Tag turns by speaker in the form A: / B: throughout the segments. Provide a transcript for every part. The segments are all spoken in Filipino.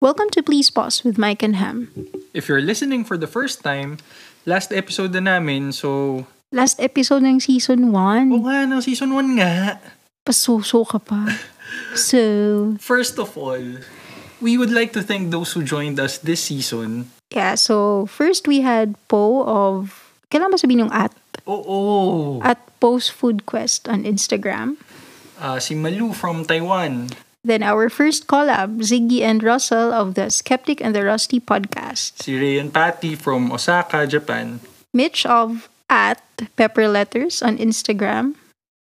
A: Welcome to Please Pause with Mike and Ham.
B: If you're listening for the first time, last episode na namin, so...
A: Last episode ng season 1.
B: Oo nga, ng season 1 nga.
A: Pasuso ka pa. So,
B: First of all, we would like to thank those who joined us this season.
A: yeah. So, first we had Po of... Kailan ba sabihin yung at?
B: Oo!
A: At Po's Food Quest on Instagram.
B: Ah, si Malu from Taiwan.
A: Then our first collab, Ziggy and Russell of the Skeptic and the Rusty podcast.
B: Si Ray and Patty from Osaka, Japan.
A: Mitch of at Pepper Letters on Instagram.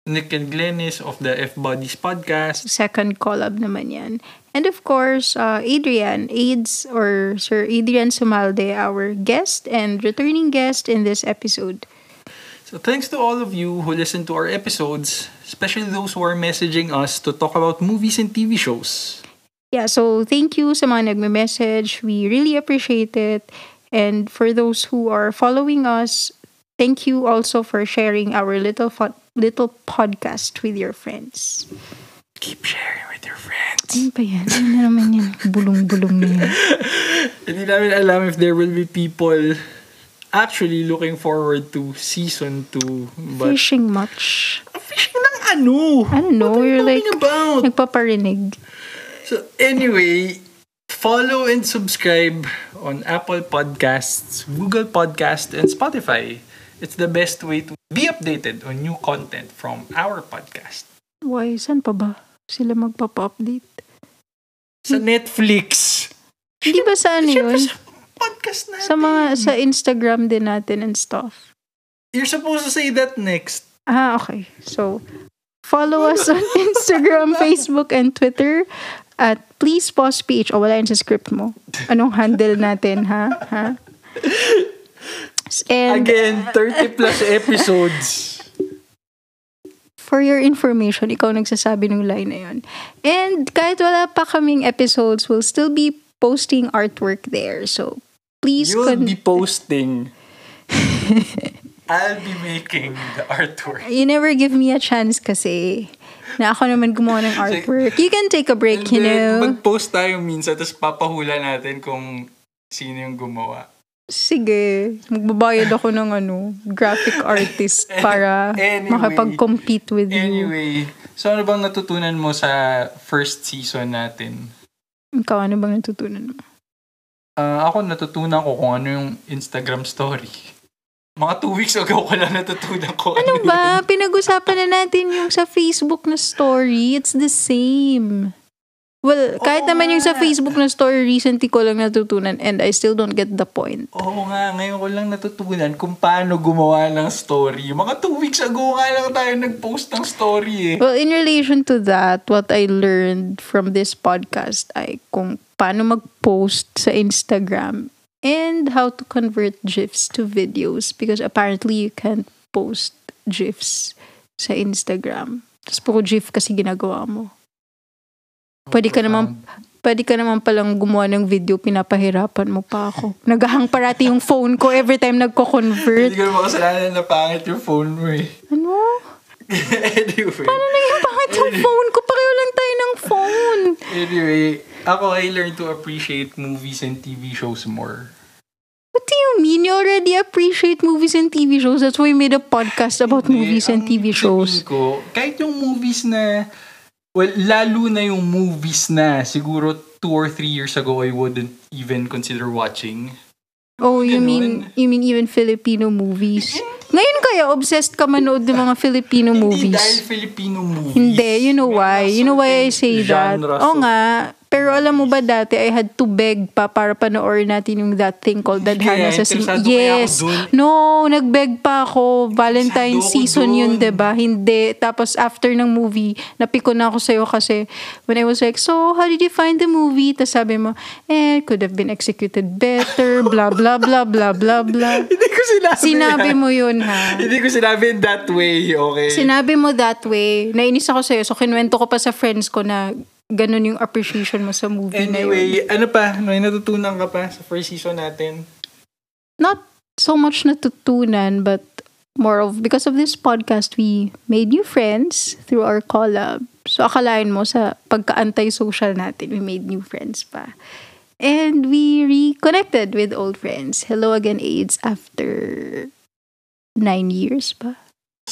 B: Nick and Glennis of the F Bodies podcast.
A: Second collab naman yan. And of course, uh, Adrian, AIDS or Sir Adrian Sumalde, our guest and returning guest in this episode.
B: So thanks to all of you who listen to our episodes, especially those who are messaging us to talk about movies and TV shows.
A: Yeah, so thank you sa mga nagme-message. We really appreciate it. And for those who are following us, thank you also for sharing our little fo- little podcast with your friends.
B: Keep sharing with your friends.
A: Ano ba yan? Ano na naman yan? Bulong-bulong na yan.
B: Hindi namin alam if there will be people actually looking forward to season 2. But
A: Fishing much.
B: fishing ng ano?
A: I don't know.
B: What are you
A: You're like,
B: about?
A: nagpaparinig.
B: So anyway, follow and subscribe on Apple Podcasts, Google Podcasts, and Spotify. It's the best way to be updated on new content from our podcast.
A: Why? Saan pa ba sila magpapa-update?
B: Sa Netflix.
A: Hindi ba sa ano
B: Siyempre
A: yun?
B: Sa podcast natin.
A: Sa mga, sa Instagram din natin and stuff.
B: You're supposed to say that next.
A: Ah, okay. So, follow us on Instagram, Facebook, and Twitter at Please Pause PH. O, wala yun sa script mo. Anong handle natin, ha? Ha? And
B: Again, 30 plus episodes.
A: for your information, ikaw nagsasabi ng line na yun. And kahit wala pa kaming episodes, we'll still be posting artwork there. So, please
B: You'll
A: con-
B: be posting. I'll be making the artwork.
A: You never give me a chance kasi na ako naman gumawa ng artwork. You can take a break, you know.
B: Mag-post tayo minsan, tapos papahula natin kung sino yung gumawa.
A: Sige, magbabayad ako ng ano, graphic artist para
B: Anyway.
A: makapag-compete with you.
B: Anyway, so ano bang natutunan mo sa first season natin?
A: Ikaw, ano bang natutunan mo?
B: Ah, ako natutunan ko kung ano yung Instagram story. Mga two weeks ago ko lang natutunan ko.
A: Ano ba? Pinag-usapan na natin yung sa Facebook na story. It's the same. Well, kahit
B: Oo
A: naman yung sa
B: nga.
A: Facebook na story, recently ko lang natutunan and I still don't get the point.
B: Oo nga, ngayon ko lang natutunan kung paano gumawa ng story. Mga two weeks ago nga lang tayo nag-post ng story eh.
A: Well, in relation to that, what I learned from this podcast ay kung paano mag-post sa Instagram and how to convert GIFs to videos because apparently you can't post GIFs sa Instagram. Tapos puro GIF kasi ginagawa mo. Pwede ka naman Pwede ka naman palang gumawa ng video, pinapahirapan mo pa ako. Nagahang parati yung phone ko every time
B: Hindi
A: nagko-convert.
B: ko naman kasalanan na pangit yung phone mo eh.
A: Ano?
B: anyway.
A: Ano naging pangit yung phone ko? Pareho lang tayo ng phone.
B: Anyway, ako I learned to appreciate movies and TV shows more.
A: What do you mean? You already appreciate movies and TV shows. That's why we made a podcast about
B: Hindi,
A: movies and TV shows.
B: Ko, kahit yung movies na, well, lalo na yung movies na siguro two or three years ago I wouldn't even consider watching.
A: Oh, you
B: Ganun.
A: mean you mean even Filipino movies? Ngayon kaya obsessed ka manood ng mga Filipino
B: Hindi dahil
A: movies?
B: Filipino movies.
A: Hindi, you know why? You know why I say that? Oo nga, pero alam mo ba dati, I had to beg pa para panoorin natin yung that thing called Dadhana
B: kaya,
A: sa sim- Yes. No, nagbeg pa ako. Valentine season yun,
B: dun.
A: 'di ba? Hindi. Tapos after ng movie, napiko na ako sa'yo kasi when I was like, so, how did you find the movie? Tapos sabi mo, eh, could have been executed better, blah, blah, blah, blah, blah, blah.
B: Hindi ko sinabi
A: Sinabi
B: yan.
A: mo yun, ha?
B: Hindi ko sinabi in that way, okay?
A: Sinabi mo that way. Nainis ako sa'yo. So, kinuwento ko pa sa friends ko na ganun yung appreciation mo sa movie na yun.
B: Anyway, ano pa? May natutunan ka pa sa first season natin?
A: Not so much natutunan, but more of, because of this podcast, we made new friends through our collab. So, akalain mo sa pagka-anti-social natin, we made new friends pa.
C: And we reconnected with old friends. Hello again, AIDS, after nine years ba?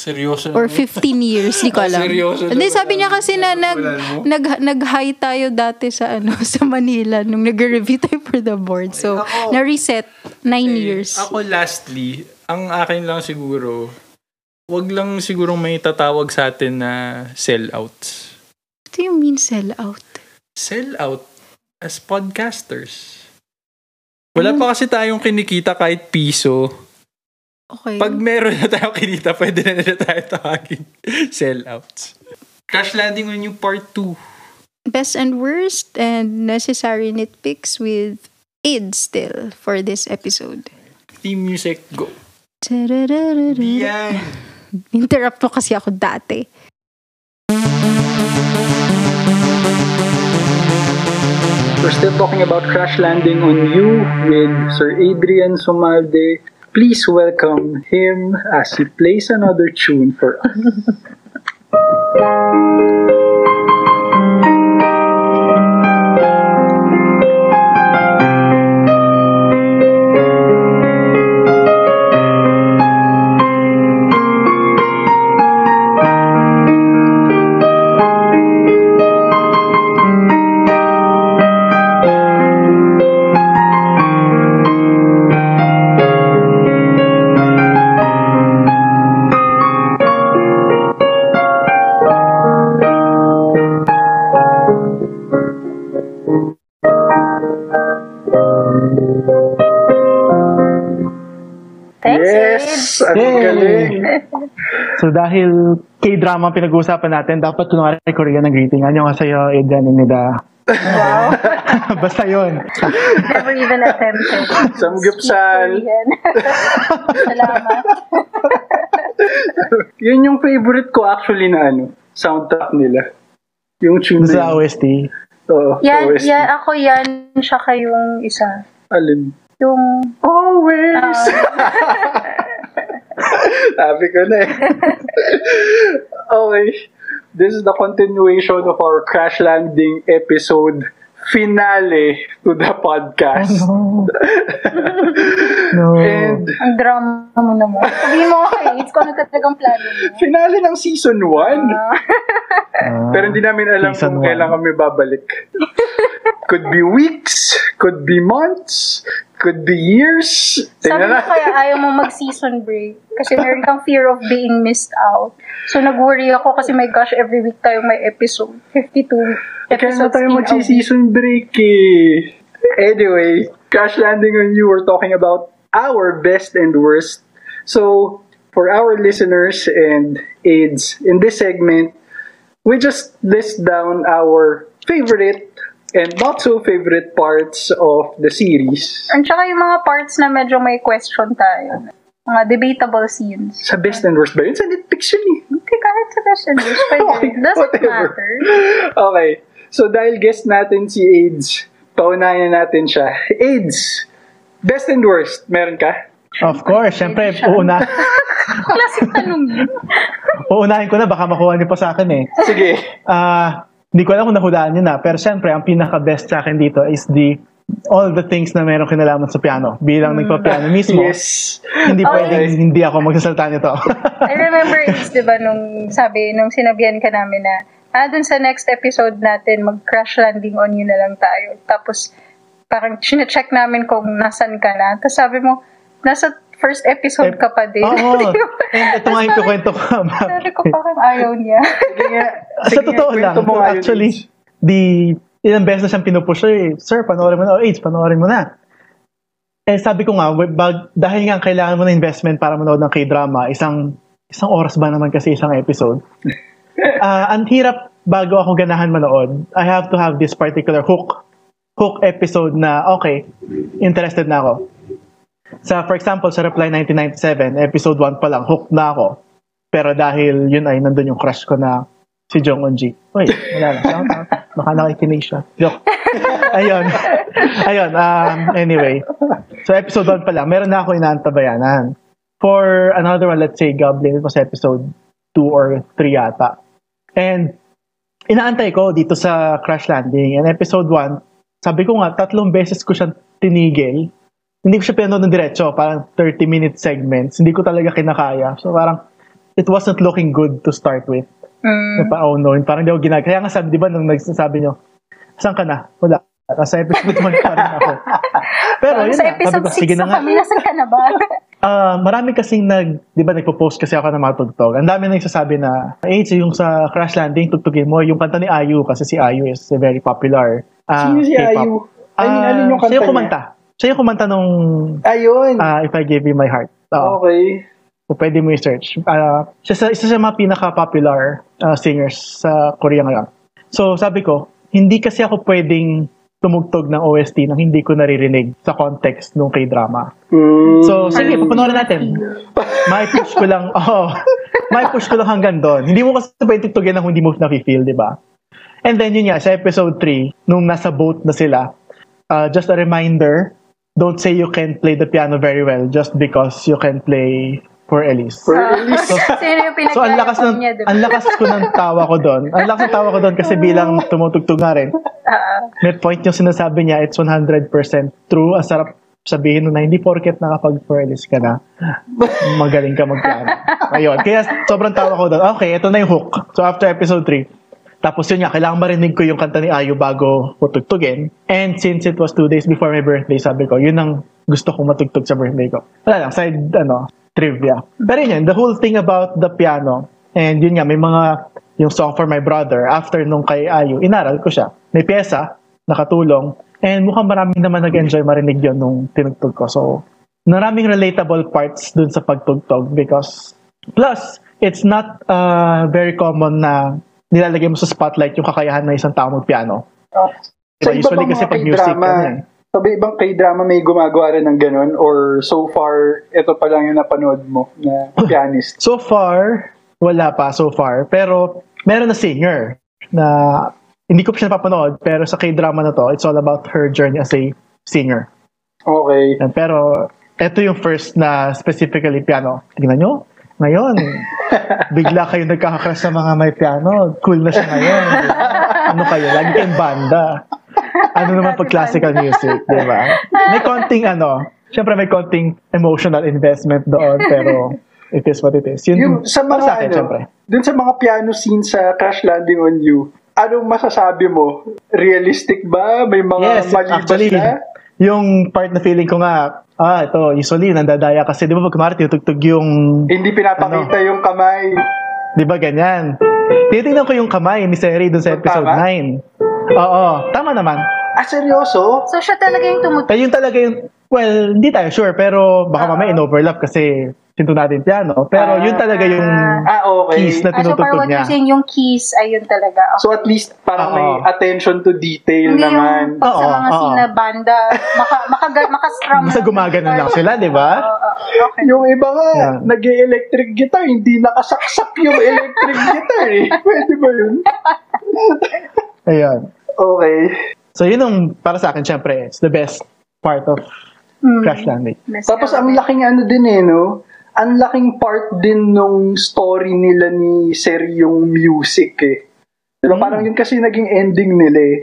B: Seryoso
C: Or
B: naman.
C: 15 years, di ko
B: Ah,
C: alam.
B: seryoso
C: Hindi, sabi niya kasi na nag, nag, nag-high tayo dati sa ano sa Manila nung nag-review tayo for the board. So,
B: Ako-
C: na-reset nine
B: Eh,
C: years.
B: Ako lastly, ang akin lang siguro, wag lang siguro may tatawag sa atin na sellouts.
C: What do you mean sell out?
B: Sellout as podcasters. Wala pa kasi tayong kinikita kahit piso.
C: Okay.
B: Pag meron na tayong kinita, pwede na nila tayo tawagin sellouts. Crash Landing on You Part 2.
C: Best and worst and necessary nitpicks with id still for this episode.
B: Theme music, go. Yan.
C: Interrupt mo kasi ako dati.
D: We're still talking about Crash Landing on You with Sir Adrian Somalde. Please welcome him as he plays another tune for us. Ang
E: Yay!
D: galing!
E: So dahil K-drama ang pinag-uusapan natin, dapat kunwari Korean ang greeting. Ano nga sa'yo, Adrian and Nida?
A: Wow.
E: Basta yun.
A: Never even attempted.
D: Samgyupsal!
A: Salamat.
D: Yun yung favorite ko actually na ano, soundtrack nila. Yung tune
E: Sa. OST.
D: Oo,
A: Yan,
D: OST.
A: yan, ako yan, siya kayong isa.
D: Alin?
A: Yung,
D: Always! Sabi ko na eh. okay. This is the continuation of our Crash Landing episode finale to the podcast.
E: Oh, no.
D: And
A: ang drama mo naman. Sabihin mo kay It's kung ano talagang plano mo.
D: finale ng season 1.
E: Ah,
D: Pero hindi namin alam kung
E: one.
D: kailan kami babalik. could be weeks, could be months, could be years.
A: Sabi mo kaya ayaw mo mag-season break kasi meron kang fear of being missed out. So nag-worry ako kasi my gosh, every week tayong may episode. 52
D: Kaya na
A: episodes
D: tayo
A: in a week.
D: magsi-season break eh. Anyway, Crash Landing on You, we're talking about our best and worst. So, for our listeners and aides, in this segment, we just list down our favorite and not so favorite parts of the series.
A: At saka yung mga parts na medyo may question tayo. Mga debatable scenes.
D: Sa best and worst ba yun? Sa nitpicks yun eh.
A: Hindi kahit sa best and worst. Pwede. It doesn't
D: Whatever.
A: matter.
D: Okay. So, dahil guest natin si AIDS, paunayan natin siya. AIDS, best and worst, meron ka?
E: Of course, syempre, uuna,
A: Klaseng tanong yun.
E: uunahin ko na, baka makuha niyo pa sa akin eh.
D: Sige.
E: Ah, hindi ko alam kung nahulaan niyo na, pero syempre, ang pinaka-best sa akin dito is the all the things na meron kinalaman sa piano. Bilang nagpa-piano mismo,
D: Yes.
E: hindi
A: Okay.
E: pwedeng hindi ako magsasalta nito.
A: I remember it's, di ba, nung sabi, nung sinabihan ka namin na, ah, dun sa next episode natin, mag-crash landing on you na lang tayo. Tapos, parang check namin kung nasan ka na. Tapos sabi mo, nasa first episode ka pa din.
E: Oo.
A: Di?
E: And ito nga yung kukwento ko.
A: Sabi ko parang ayaw niya.
E: Sa totoo lang, actually, the ilang beses na siyang pinupush eh, Sir, panoorin mo na. Oh, AIDS, panoorin mo na. Eh, sabi ko nga, bag, dahil nga kailangan mo na investment para manood ng K-drama, isang isang oras ba naman kasi isang episode? Ah, ang hirap bago ako ganahan manood. I have to have this particular hook hook episode na, okay, interested na ako. Sa, for example, sa Reply 1997, episode 1 pa lang, hooked na ako. Pero dahil yun ay nandun yung crush ko na si Jong Eun-ji. Uy, wala na. Shout out. Baka nakikinig siya. Joke. Ayun. Ayun. Um, anyway. So, episode 1 pa lang. Meron na ako inaantabayanan. For another one, let's say Goblin, it was episode 2 or 3 yata. And, inaantay ko dito sa Crash Landing. And episode 1, sabi ko nga, tatlong beses ko siya tinigil. Hindi ko siya pinanood ng diretso, parang 30-minute segments. Hindi ko talaga kinakaya. So parang, it wasn't looking good to start with.
A: Mm.
E: Pa, oh no, parang di ako ginag... Kaya nga sabi, di ba, nung nagsasabi nyo, saan ka na? Wala. Nasa episode 1 pa rin ako. Pero yun
A: sa
E: na,
A: episode
E: ko,
A: 6
E: sige na
A: kami, nasan ka na ba?
E: Ah, marami kasing nag, di ba nagpo-post kasi ako ng mga tugtog. Ang dami nagsasabi na, eh, so yung sa Crash Landing, tugtugin mo, yung kanta ni Ayu, kasi si Ayu is very popular. ah,
D: Sino si
E: K-pop.
D: Ayu? I mean,
E: Ah,
D: ano yung kanta
E: siya yung
D: niya?
E: Siya yung kumanta nung
D: Ayun.
E: ah, If I Gave You My Heart. Oo.
D: okay.
E: So, pwede mo i-search. Ah, siya sa, isa sa mga pinaka-popular ah, singers sa Korea ngayon. So, sabi ko, hindi kasi ako pwedeng tumugtog ng OST nang hindi ko naririnig sa context ng K-drama.
D: Mm.
E: So, sige, papanoorin natin. May push ko lang, oh, may push ko lang hanggang doon. Hindi mo kasi pwede tugin na kung hindi mo na-feel, di ba? And then yun nga, sa episode 3, nung nasa boat na sila, uh, just a reminder, don't say you can play the piano very well just because you can play for Elise.
D: For Elise.
A: Sino yung
E: So, ang lakas ng,
A: niya, diba?
E: ang lakas ko ng tawa ko doon. Ang lakas ng tawa ko doon kasi bilang tumutugtog nga rin. May point yung sinasabi niya, it's 100% true. Ang sarap sabihin na hindi porket nakapag Elise ka na, magaling ka magpiano. Ayun. Kaya sobrang tawa ko doon. Okay, ito na yung hook. So after episode 3, tapos yun nga, kailangan marinig ko yung kanta ni Ayu bago ko tugtugin. And since it was two days before my birthday, sabi ko, yun ang gusto kong matugtog sa birthday ko. Wala lang, side, ano, trivia. Pero yun, the whole thing about the piano, and yun nga, may mga, yung song for my brother, after nung kay Ayu, inaral ko siya. May pyesa, nakatulong, and mukhang marami naman nag-enjoy marinig yun nung tinugtog ko. So, maraming relatable parts dun sa pagtugtog because, plus, it's not uh, very common na nilalagay mo sa spotlight yung kakayahan ng isang tao magpiano.
D: Sa
E: Diba?
D: iba
E: Usually kasi pag music, ano eh.
D: Sabi ibang K-drama may gumagawa rin ng ganun or so far, ito pa lang yung napanood mo na pianist.
E: So far, wala pa so far. Pero meron na singer na hindi ko pa siya napapanood pero sa K-drama na to, it's all about her journey as a singer.
D: Okay.
E: Pero ito yung first na specifically piano. Tingnan nyo, ngayon, bigla kayo nagkakakras sa mga may piano. Cool na siya ngayon. ano kayo? Lagi kayong banda. Ano naman pag classical music, di ba? May konting ano, syempre may konting emotional investment doon, pero it is what it is. Yun,
D: Yung sa mga
E: sa akin,
D: ano,
E: syempre.
D: dun sa mga piano scenes sa Crash Landing on You, anong masasabi mo? Realistic ba? May mga
E: Yes,
D: malibas
E: actually,
D: na?
E: Yung part na feeling ko nga, ah, ito, usually, nandadaya kasi, di ba pag kumari, tinutugtog yung,
D: Hindi pinapakita
E: Ano?
D: yung kamay.
E: di ba ganyan? Titingnan ko yung kamay ni Seri dun sa
D: Oh,
E: episode
D: tama?
E: 9. Oo, tama naman.
D: Ah, seryoso?
A: so, siya talaga yung tumutugtog.
E: Kaya yung talaga yung, well, hindi tayo sure, pero baka mamaya in-overlap kasi sinto natin piano. Pero yun talaga yung
D: Ah, okay.
E: keys na
A: Ah, so,
E: niya.
A: yung keys, ayun talaga. Okay.
D: So at least parang may attention to detail
A: Hindi
D: naman.
A: yung sa mga
E: oo.
A: scene na banda, maka, maka, makastrum.
E: Basta gumagano lang sila, di ba?
A: Oo, oo, oo. okay.
D: Yung iba nga,
E: Yan.
D: nag-electric guitar, hindi nakasaksak yung electric guitar eh. Pwede ba yun?
E: Ayun.
D: Okay.
E: So yun yung, para sa akin, syempre, it's the best part of
A: Hmm.
E: Crash Landing.
A: Best
D: Tapos ang laking ano din eh, no? Ang laking part din nung story nila ni Sir yung music eh. Diba?
E: Hmm.
D: Parang yun kasi naging ending nila eh.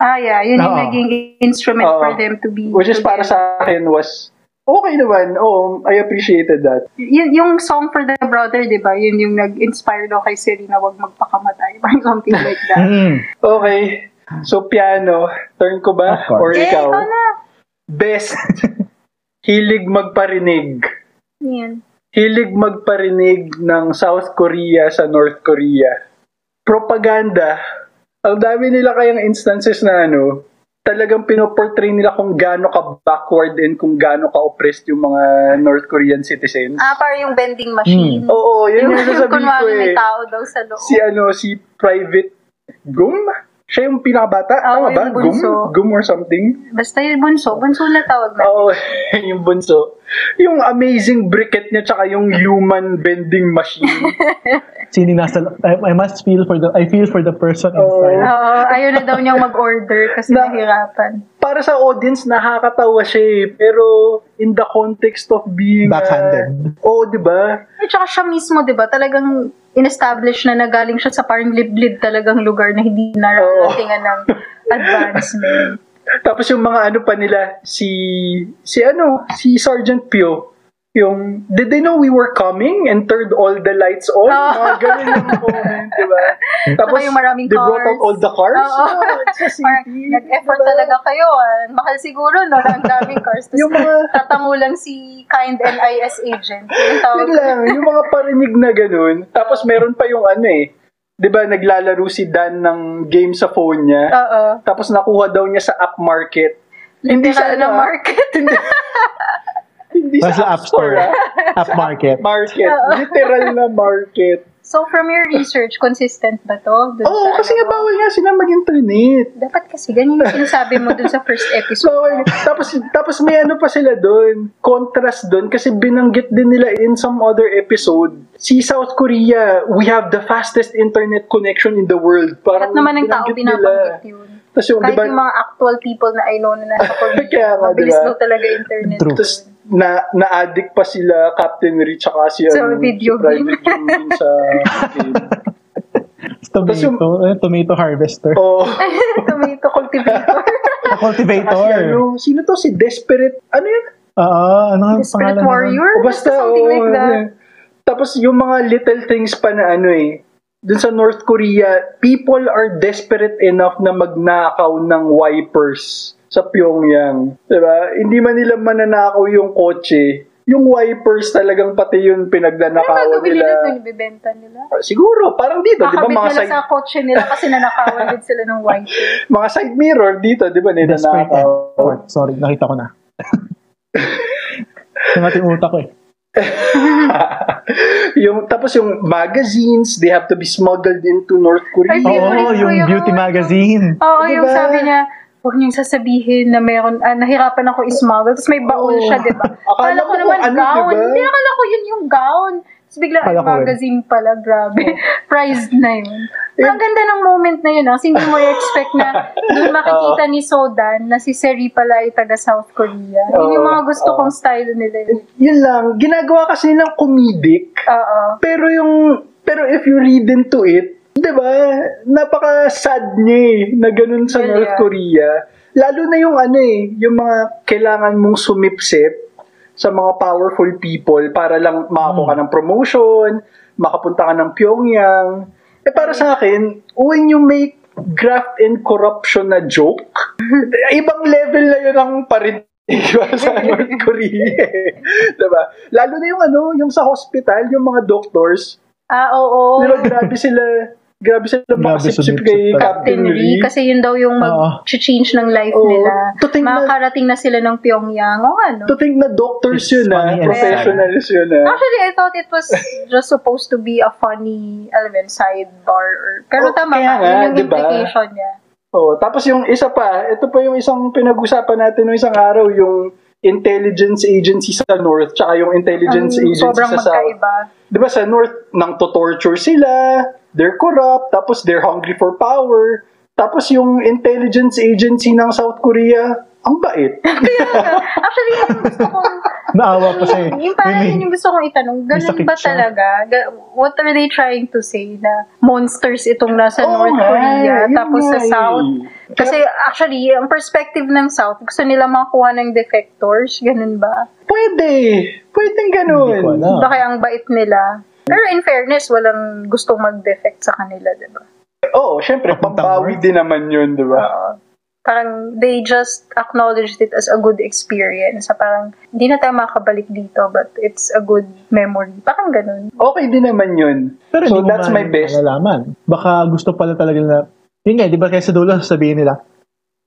A: Ah, yeah. Yun yung
E: Oo.
A: naging instrument
D: Oo.
A: for them to be.
D: Which is para
A: together.
D: sa akin was okay naman. Oh, I appreciated that.
A: Y- yung song for the brother, di ba? Yun yung nag-inspire daw kay Serena wag magpakamatay. Parang something like that.
E: Mm.
D: Okay. So, piano. Turn ko ba? Or
A: eh,
D: ikaw?
A: ikaw na.
D: Best. Hilig magparinig.
A: Yan.
D: Hilig magparinig ng South Korea sa North Korea. Propaganda. Ang dami nila kayang instances na ano, talagang pinoportray nila kung gaano ka backward and kung gaano ka oppressed yung mga North Korean citizens.
A: Ah, parang yung vending machine.
D: Oo, yun yung sasabihin ko
A: Kunwari may
D: eh.
A: tao daw sa loob.
D: Si ano, si Private Gum? Siya yung pinakabata?
A: Oo,
D: Tama ba? Gum?
A: bunso.
D: Gum or something?
A: Basta yung bunso. Bunso na tawag na.
D: Oo, yung bunso. Yung amazing briquette niya tsaka yung human vending machine.
E: Yung nasa, I, I must feel for the, I feel for the person
D: Oo.
E: inside.
A: Oo, ayaw na daw niyang mag-order kasi
D: Na-
A: nahirapan.
D: Para sa audience, nakakatawa siya eh. Pero in the context of being... uh,
E: Backhanded.
D: Oo, di ba?
A: At saka siya mismo, di ba, talagang in-establish na nagaling siya sa parang liblib talagang lugar na hindi nararatingan ng advancement.
D: Tapos yung mga ano pa nila, si, si ano, si Sergeant Pio, yung, did they know we were coming and turned all the lights on?
A: Oo.
D: Mga ganun yung moment, di ba? Tapos,
A: yung maraming
D: they brought out
A: cars.
D: all the cars.
A: Oo.
D: Oh,
A: Parang
D: city,
A: nag-effort
D: di ba?
A: talaga kayo. Ah. Mahal siguro, no? Ang daming cars. Tapos
D: Yung mga-
A: tatango lang si kind NIS agent. Yung tawag.
D: Lang, yung mga parinig na ganun. Tapos meron pa yung ano eh, di ba naglalaro si Dan ng game sa phone niya.
A: Oo.
D: Tapos nakuha daw niya sa app market. Hindi sa
A: Literal na
D: ano, ah.
A: market.
D: Hindi, hindi
E: Nasa
D: sa App Store. ah.
E: App market.
D: Market. Literal na market.
A: So, from your research, consistent ba to? Dun
D: Oo,
A: sa
D: kasi nga
A: ano?
D: bawal nga sila mag-internet.
A: Dapat kasi, ganyan yung sinasabi mo dun sa first episode.
D: Bawal. tapos, tapos may ano pa sila doon. Contrast doon kasi binanggit din nila in some other episode. Si South Korea, we have the fastest internet connection in the world. Parang
A: Lahat naman ng tao binabanggit yun.
D: Tapos yung,
A: Kahit
D: di ba,
A: yung mga actual people na I know na nasa Korea,
D: Kaya nga,
A: mabilis
D: diba?
A: daw talaga internet.
E: True.
D: Tapos na na-addict pa sila Captain Rich tsaka si
A: Sa
D: ano,
A: video
D: si Private June sa game.
E: Tomato, eh, tomato harvester.
D: Oh,
A: Tomato cultivator.
E: A cultivator.
D: ano, sino to si Desperate? Ano yun?
E: Oo, ano ang pangalan
A: warrior?
D: O basta,
A: something
D: oh,
A: like that.
D: ano. Tapos yung mga little things pa na ano eh, dun sa North Korea, people are desperate enough na magnakaw ng wipers sa Pyongyang. Diba? Hindi man nila mananakaw yung kotse. Yung wipers talagang pati yun
A: Ano
D: pinagnanakawan
A: gagawin
D: nila.
A: nila doon? Ibibenta nila?
D: Siguro, parang dito, di ba mga
A: nila
D: side,
A: sa kotse nila kasi nanakawan din sila ng white.
D: mga side mirror dito, di ba, nila
E: Desperate
D: nakaw.
E: effort. Sorry, nakita ko na. Yung ating utak ko eh.
D: yung tapos yung magazines, they have to be smuggled into North Korea.
A: Ay, ko
E: yung
A: yung
E: beauty
A: ano.
E: magazine.
A: Oo,
D: Diba?
A: yung sabi niya, huwag niyong sasabihin na meron, ah, nahirapan ako ismuggle. Tapos may baon
D: Oo.
A: siya, di ba?
D: Akala
A: ko naman
D: ano,
A: gown.
D: diba?
A: Hindi, akala ko yun yung gown. Tapos bigla,
E: Akala ko rin.
A: magazine pala, grabe. Prized na yun. Ang ganda ng moment na yun, ah. Kasi hindi mo expect na doon makikita ni Sodan na si Seri pala ay taga South Korea. Yun yung mga gusto kong style nila. yun.
D: Yun lang, ginagawa kasi nilang comedic,
A: Oo.
D: pero yung, pero if you read into it, di ba, napaka-sad niya eh, na ganun sa
A: Yeah,
D: North
A: yeah.
D: Korea. Lalo na yung ano eh, yung mga kailangan mong sumipsip sa mga powerful people para lang makakuha ka ng promotion, makapunta ka ng Pyongyang. Eh para sa akin, when you make graft and corruption na joke, ibang level na yun ang parin diba, sa North Korea. eh. diba? Lalo na yung ano, yung sa hospital, yung mga doctors,
A: Ah, oo.
D: diba, grabe sila, grabe sila
E: Grabe
D: makasipsip kay. Captain
A: Lee,
D: Lee.
A: kasi yun daw yung mag-change ng life
D: Oo.
A: nila.
D: To think na-
A: Makakarating na sila ng Pyongyang. O ano?
D: To think na doctors
E: It's
D: yun ah,
E: and
D: professionals yun ah.
A: Actually, I thought it was just supposed to be a funny, alam yun, sidebar. Or, pero
D: Oh,
A: tama ka,
D: nga,
A: yun yung
D: diba?
A: implication niya.
D: Oh, tapos yung isa pa, ito pa yung isang pinag-usapan natin no isang araw, yung intelligence agency sa North, tsaka yung intelligence
A: Ang
D: agency
A: sobrang
D: sa South.
A: magkaiba.
D: Di ba sa North, nang to-torture sila, they're corrupt, tapos they're hungry for power, tapos yung intelligence agency ng South Korea, ang bait.
A: Actually, yun yung gusto kong,
E: Naawa pa siya eh.
A: yung parang yun yung gusto kong itanong, ganun ba
E: siya.
A: talaga? Ga- What are they trying to say na monsters itong nasa
D: Oo
A: North
D: nga,
A: Korea,
D: yun
A: tapos
D: nga
A: sa
D: eh.
A: South? Kasi actually, ang perspective ng South, gusto nila makuha ng defectors, ganun ba?
D: Pwede. Pwedeng ganun.
A: Baka ang bait nila. Pero in fairness, walang gustong mag-defect sa kanila, di ba?
D: Oo, syempre,
E: Papuntang
D: pambawi din naman yun, di ba?
A: Oo. Parang they just acknowledged it as a good experience. Sa parang, hindi na tayo makabalik dito, but it's a good memory. Parang ganun.
D: Okay din naman yun.
E: Pero
D: so that's my best.
E: malalaman. Baka gusto pala talaga na, yun nga, di ba kaya sa dulo sabihin nila,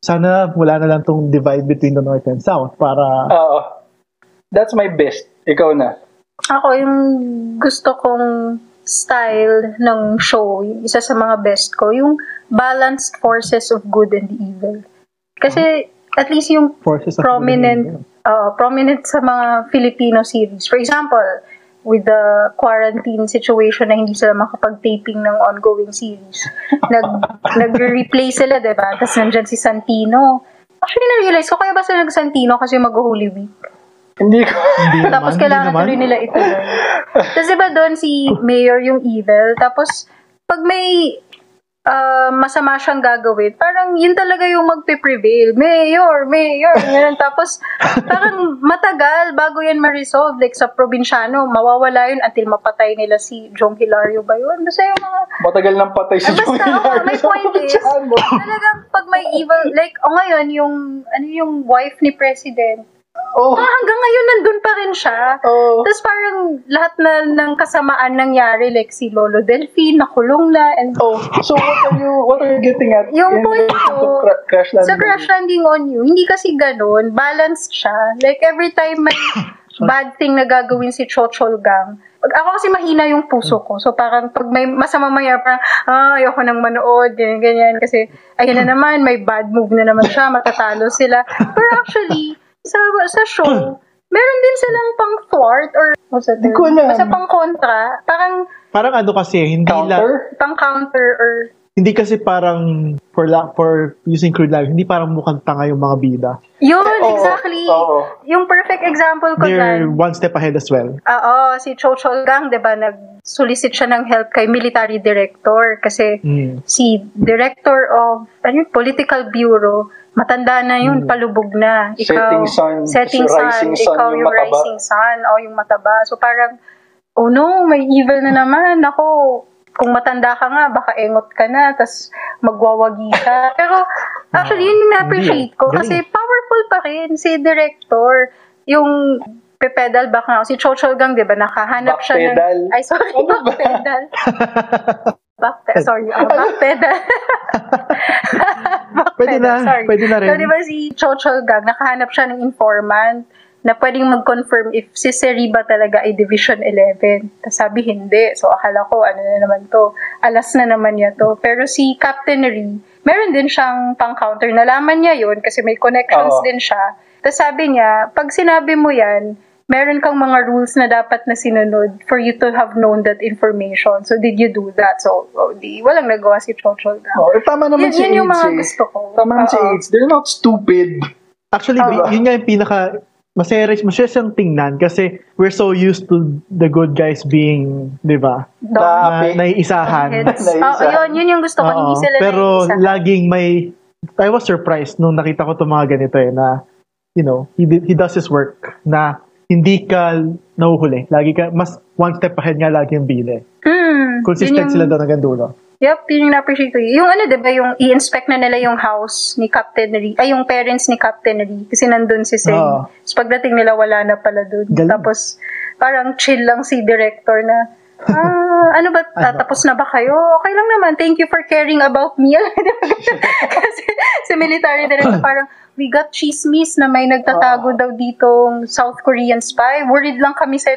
E: sana wala na lang tong divide between the North and South para
D: Oo. That's my best. Ikaw na.
A: Ako, yung gusto kong style ng show, isa sa mga best ko, yung balanced forces of good and evil. Kasi, at least yung
E: forces
A: prominent uh, prominent sa mga Filipino series. For example, with the quarantine situation na hindi sila makapag-taping ng ongoing series. Nag, nag-replay sila, di ba? Tapos nandyan si Santino. Actually, na-realize ko, kaya ba sila nag-Santino kasi mag-Holy Week?
D: Hindi ko.
E: Hindi naman,
A: Tapos
E: hindi
A: kailangan
E: naman.
A: tuloy nila ituloy. Tapos diba doon si Mayor yung evil. Tapos pag may ah, masama siyang gagawin, parang yun talaga yung magpe-prevail. Mayor, mayor, ganun. Tapos, parang matagal bago yan ma-resolve. Like sa probinsyano, mawawala yun until mapatay nila si Jong Hilario ba yun? Basta yung mga
D: Matagal nang patay si
A: Ah, basta, oo,
D: Larry
A: may
D: sa
A: point is, talagang pag may evil, like, o ngayon, yung, ano yung wife ni President,
D: Oh,
A: ah, hanggang ngayon nandun pa rin siya.
D: oh.
A: Tapos parang lahat na ng kasamaan nangyari, like si Lolo Delphine, nakulong na, and
D: Oh, so what are you what are you getting at?
A: Yung
D: in
A: point ko,
D: cra- crash landing?
A: sa Crash Landing on You, hindi kasi ganun, balanced siya. Like every time may bad thing na gagawin si Chochol Gang, ako kasi mahina yung puso ko. So parang pag may masama mangyari, parang, ah, ayoko nang manood, ganyan, ganyan. Kasi, ayun na naman, may bad move na naman siya, matatalo sila. Pero actually, sa, sa show, meron din silang pang thwart or what's that?
D: Hindi ko alam.
A: Basta pang kontra. Parang
E: Parang ano kasi, hindi la,
D: Counter?
A: pang counter or
E: hindi kasi parang for la, for using crude language, hindi parang mukhang tanga yung mga bida.
A: yun,
D: Oo,
A: exactly.
D: oo.
A: Yung perfect example ko
E: They're
A: dyan.
E: one step ahead as well.
A: Oo, si Cho Chol Gang, di ba, nag-solicit siya ng help kay military director kasi
E: Mm.
A: si director of ano, yun, political bureau, matanda na yun, palubog na.
D: Setting sun,
A: setting
D: rising sun
A: ikaw
D: yung
A: yung,
D: mataba.
A: rising sun, o yung mataba. So parang, oh no, may evil na naman. Ako, kung matanda ka nga, baka engot ka na, tas magwawagi ka. Pero, actually, yun yung na-appreciate ko. Kasi powerful pa rin si director. Yung pe-pedal back na. Si Chochol Gang, di ba, nakahanap siya ng...
D: Backpedal.
A: Ay, sorry,
D: Ano ba?
A: backpedal. Backpedal, sorry, uh, backpedal.
E: Pwede na,
A: sorry.
E: pwede na rin.
A: So, di ba si Chochol Gang, nakahanap siya ng informant na pwedeng mag-confirm if si Seriba talaga ay Division 11. Tapos sabi, hindi. So, akala ko, ano na naman to. Alas na naman niya to. Pero si Captain Ree, meron din siyang pang-counter. Nalaman niya yun kasi may connections
D: Oo.
A: din siya. Tapos sabi niya, pag sinabi mo yan, meron kang mga rules na dapat na sinunod for you to have known that information. So, did you do that? So, oh, di, walang nagawa si Chochol Gang.
D: Oh, eh, tama
A: Yun-
D: naman si
A: yun yung
D: AIDS
A: mga
D: eh.
A: gusto ko.
D: Tama naman si. AIDS. They're not stupid.
E: Actually,
D: Tama.
E: yun nga yung pinaka masaya, masaya siyang tingnan kasi we're so used to the good guys being, di ba, na, naiisahan.
A: Oo, yun, yun yung gusto ko. Hindi
E: Oo,
A: sila
E: pero
A: naiisa.
E: laging may, I was surprised nung nakita ko itong mga ganito eh, na, you know, he, did- he does his work na hindi ka nahuhuli. Lagi ka, mas one step ahead nga lagi yung bile.
A: Yun
E: Consistent
A: yung,
E: sila doon hanggang dulo.
A: Yep, yun yung na-appreciate ko. Yung ano, di ba, yung i-inspect na nila yung house ni Captain Ree, ay, yung parents ni Captain Ree, kasi nandun si Sen.
E: Oo.
A: Tapos pagdating nila, wala na pala dun.
E: Galing.
A: Tapos, parang chill lang si director na, ah, ano ba,
E: Ano?
A: tapos na ba kayo? Okay lang naman, thank you for caring about me. kasi si military director parang, we got chismis na may nagtatago daw ditong South Korean spy. Worried lang kami sa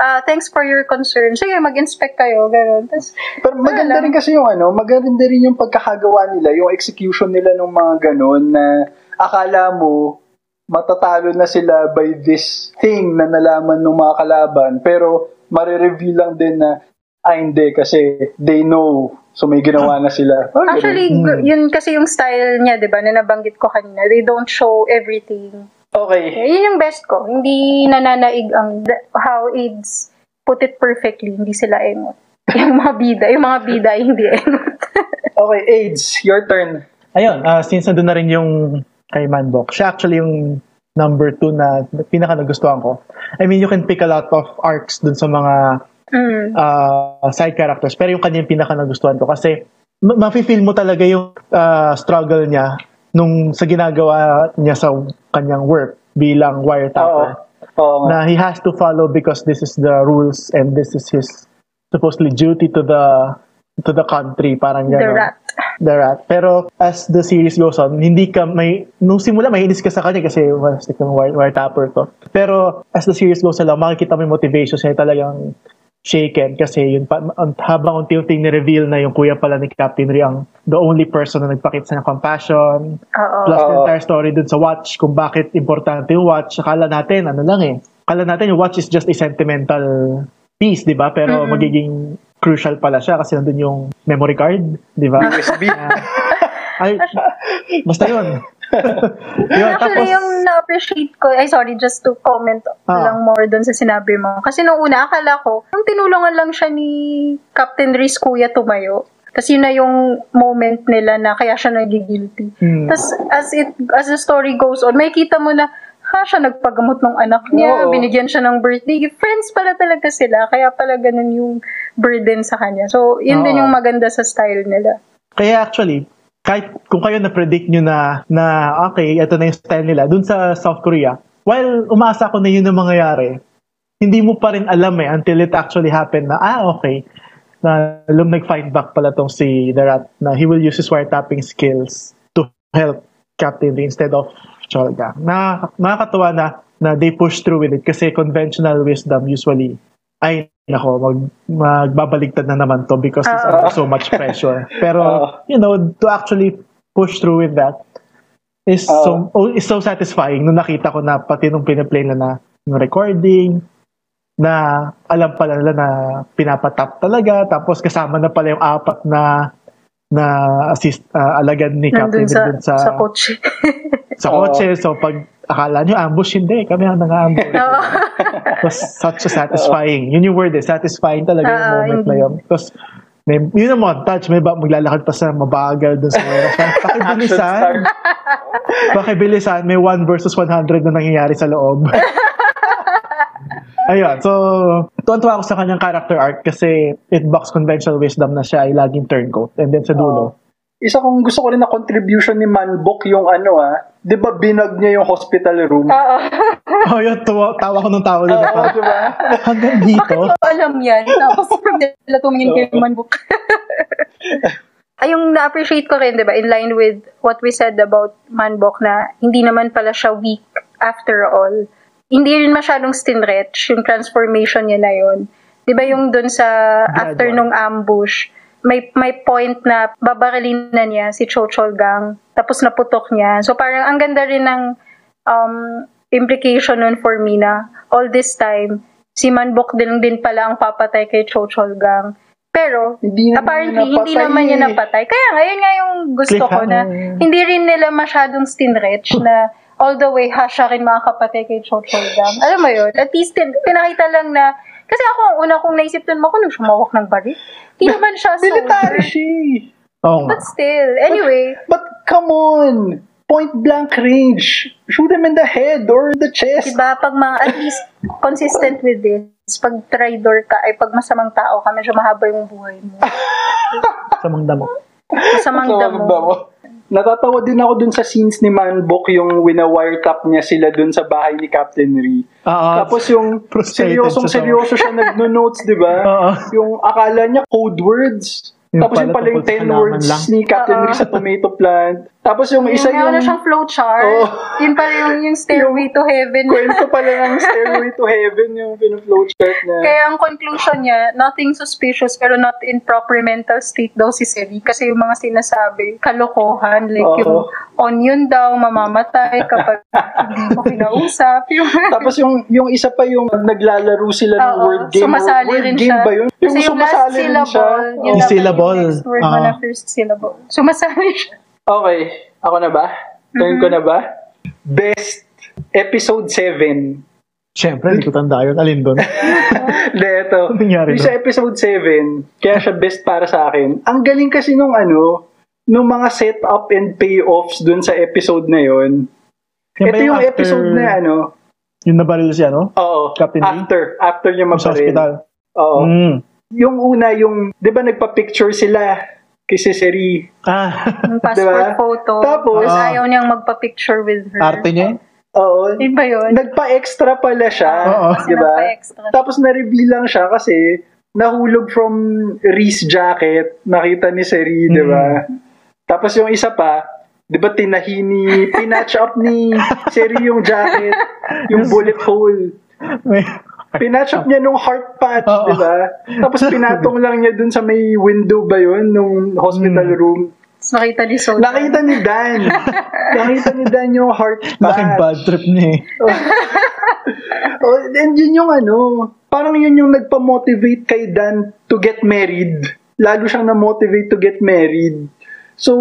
A: ah thanks for your concern. Sige, mag-inspect kayo. Ganun. Tapos,
D: Pero maganda
A: lang.
D: rin kasi yung ano, maganda rin yung pagkakagawa nila, yung execution nila ng mga ganun na akala mo matatalo na sila by this thing na nalaman ng mga kalaban. Pero marireveal lang din na, ah hindi kasi they know. So may ginawa na sila. Ah, ganun.
A: Actually, gu- yun kasi yung style niya, di ba, na nabanggit ko kanina. They don't show everything.
D: okay.
A: Yun yung best ko. Hindi nananaig ang how AIDS put it perfectly. Hindi sila emot. Yung mga bida. Yung mga bida ay hindi emot.
D: Okay, AIDS, your turn.
E: Ayun, ah, since nandun na rin yung kay Manbok, siya actually yung number two na pinaka nagustuhan ko. I mean, you can pick a lot of arcs dun sa mga
A: mm.
E: uh, side characters. Pero yung kanya yung pinaka nagustuhan ko kasi ma- mafe-feel mo talaga yung uh, struggle niya nung sa ginagawa niya sa kanyang work bilang
D: Oo.
E: wiretapper.
D: Oo nga.
E: Na he has to follow because this is the rules and this is his supposedly duty to the to the country. Parang
A: The
E: gano'n.
A: rat.
E: The rat. Pero as the series goes on, hindi ka may, nung simula may inis ka sa kanya kasi well, stick ng wire, wiretapper to. Pero as the series goes along, makikita mo yung motivation niya talagang shaken kasi yun pa, ang- habang unti-unti ni-reveal na yung kuya pala ni Captain Ri ang the only person na nagpakita sa ng compassion.
A: Oo.
E: plus the entire story dun sa watch kung bakit importante yung watch. Akala natin ano lang eh. Akala natin yung watch is just a sentimental piece di ba? Pero magiging crucial pala siya kasi nandun yung memory card di ba?
D: USB.
E: ay basta yun yun tapos
A: Actually, yung na-appreciate ko, ay sorry, just to comment
E: Ah.
A: lang more dun sa sinabi mo. Kasi nung una, akala ko, yung tinulungan lang siya ni Captain Reese Kuya tumayo. Tapos yun na yung moment nila na kaya siya nagigilty.
E: Hmm.
A: Tapos as it as the story goes on, may kita mo na ha, siya nagpagamot ng anak niya,
D: Oo.
A: binigyan siya ng birthday. Friends pala talaga sila, kaya pala ganun yung burden sa kanya. So, yun din
E: Oo.
A: yung maganda sa style nila.
E: Kaya actually, kahit kung kayo na-predict nyo na, na okay, ito na yung style nila, dun sa South Korea, while umasa ko na yun ang mangyayari, hindi mo pa rin alam eh until it actually happened na, ah, okay, na lum nag-fight back pala tong si The Rat na he will use his wiretapping skills to help Captain Lee instead of Cholga. Na, nakakatuwa na na they push through with it kasi conventional wisdom usually ay nako mag magbabaligtad na naman to because it's under so much pressure. Pero you know, to actually push through with that is so oh, is so satisfying. Nung nakita ko na pati nung pinaplay na na yung recording na alam pala nila na pinapatap talaga tapos kasama na pala yung apat na na assist ah, alagad ni Captain
A: sa,
E: dun sa
A: sa kotse.
E: sa kotse. So pag akala nyo ambush hindi. Kami ang nang-ambush. It was such a satisfying. Yun yung word eh. Satisfying talaga yung
A: Ah,
E: moment na yun. Because may, yun ang montage. May ba, maglalakad pa sa mabagal dun sa oras pakibilisan. pakibilisan. May 1 versus 100 na nangyayari sa loob Ayun, so tuwan-tuwa ako sa kanyang character arc kasi it box conventional wisdom na siya ay laging turncoat and then sa dulo
D: Isa kong gusto ko rin na contribution ni Manbok yung ano ah, 'di ba binag niya yung hospital room?
A: Oo.
E: oh yun, tuwa, tawa ko ng tawa doon.
D: Oo, 'di ba?
E: Hanggang dito.
A: alam yan. Tapos nila tumingin kay Manbook. Ay, yung na-appreciate ko rin, di ba, in line with what we said about Manbok na hindi naman pala siya weak after all. Hindi rin masyadong stinretch yung transformation niya na yun. Di ba yung dun sa after nung ambush, may may point na babarilin na niya si Chochol Gang, tapos naputok niya. So parang ang ganda rin ng um, implication nun for me na all this time, si Manbok din din pala ang papatay kay Chochol Gang. Pero,
D: Hindi naman
A: apparently,
D: niya
A: hindi
D: napatay
A: naman niya
D: eh.
A: napatay. Kaya ngayon nga yung gusto ko na hindi rin nila masyadong stinretch na all the way ha siya rin makakapatay kay Chochol Gang. Alam mo yun? At least, tin- pinakita lang na, kasi ako, ang una kong naisip dun, ako nung sumawak ng baril. Hindi naman siya
D: Military
A: soldier.
D: siya. eh.
E: Oo nga.
A: But still, anyway,
D: But come on! Point blank range. Shoot him in the head or the chest.
A: Diba, pag mga, at least, consistent with this, pag traidor ka, ay pag masamang tao ka, medyo mahaba yung buhay mo.
E: Sa mga damo.
A: Masamang
D: So,
A: damo.
D: damo. Natatawa din ako dun sa scenes ni Manbok yung wina-wiretap niya sila dun sa bahay ni Captain Ree.
E: Oo.
D: Tapos yung seryosong seryoso siya nagno-notes, di ba?
E: Oo.
D: Yung akala niya code words.
E: Yung
D: Tapos yung
E: pala
D: pala yung
E: tungkol sa
D: 10
E: halaman
D: words
E: lang.
D: ni Captain. Ree sa tomato plant. Tapos yung isa
A: Yung,
D: yung
A: ano siyang flowchart.
D: Oo.
A: Yun pala yung, yung stairway to heaven.
D: kwento pala ng Stairway to Heaven yung pinoflowchart niya.
A: Kaya ang conclusion niya, nothing suspicious pero not in proper mental state daw si Seri. Kasi yung mga sinasabi, kalokohan. Like
D: Oo.
A: yung onion daw, mamamatay kapag hindi mo kinausap. Yung,
D: Tapos yung yung isa pa yung naglalaro sila ng
A: Oo,
D: word game.
A: sumasali
D: word
A: rin
D: game
A: siya.
D: ba yun?
A: Kasi yung last
D: sumasali rin siya.
A: syllable, yun
E: Yung syllable.
A: yung next word mo
E: Ah.
A: na first syllable. Sumasali siya.
D: Okay, ako na ba? Turn
A: Mm-hmm.
D: ko na ba? Best episode 7.
E: Siyempre, hindi ko tanda yun. Alin doon?
D: Hindi, ito.
E: Nangyari
D: Yung sa episode 7, kaya siya best para sa akin. Ang galing kasi nung ano, nung mga setup and payoffs dun sa episode na yon.
E: Yan ba
D: Ito yung
E: after-
D: episode na ano,
E: Yung nabaril siya, no?
D: oo,
E: Captain Lee?
D: after, after niya
E: Yung Sa
D: mabaril.
E: hospital.
D: Oo.
E: Mm.
D: Yung una, yung, di ba nagpa-picture sila kay Seri.
E: Ah,
A: Yung passport
D: Diba?
A: photo.
D: Tapos-
A: Tapos ayaw niyang magpa-picture with her.
E: arte niya?
D: Oo.
A: Yun ba yun?
D: Nagpa-extra pala siya.
E: Oo.
A: Kasi
D: Di ba?
A: nagpa-extra.
D: Tapos na-reveal lang siya kasi nahulog from Reese jacket. Nakita ni Seri, di ba? Tapos yung isa pa, di ba tinahi ni, pinatch up ni Seri yung jacket, yung bullet hole.
E: May,
D: Pinatch up niya nung heart patch, di ba? Tapos pinatong lang niya dun sa may window ba yun, nung hospital room.
A: Tapos nakita ni Soja.
D: Nakita ni Dan. Nakita ni Dan yung heart
E: bakit
D: patch.
E: bad trip niya eh.
D: Oh, and yun yung ano, parang yun yung nagpa-motivate kay Dan to get married. Lalo siyang na-motivate to get married. So,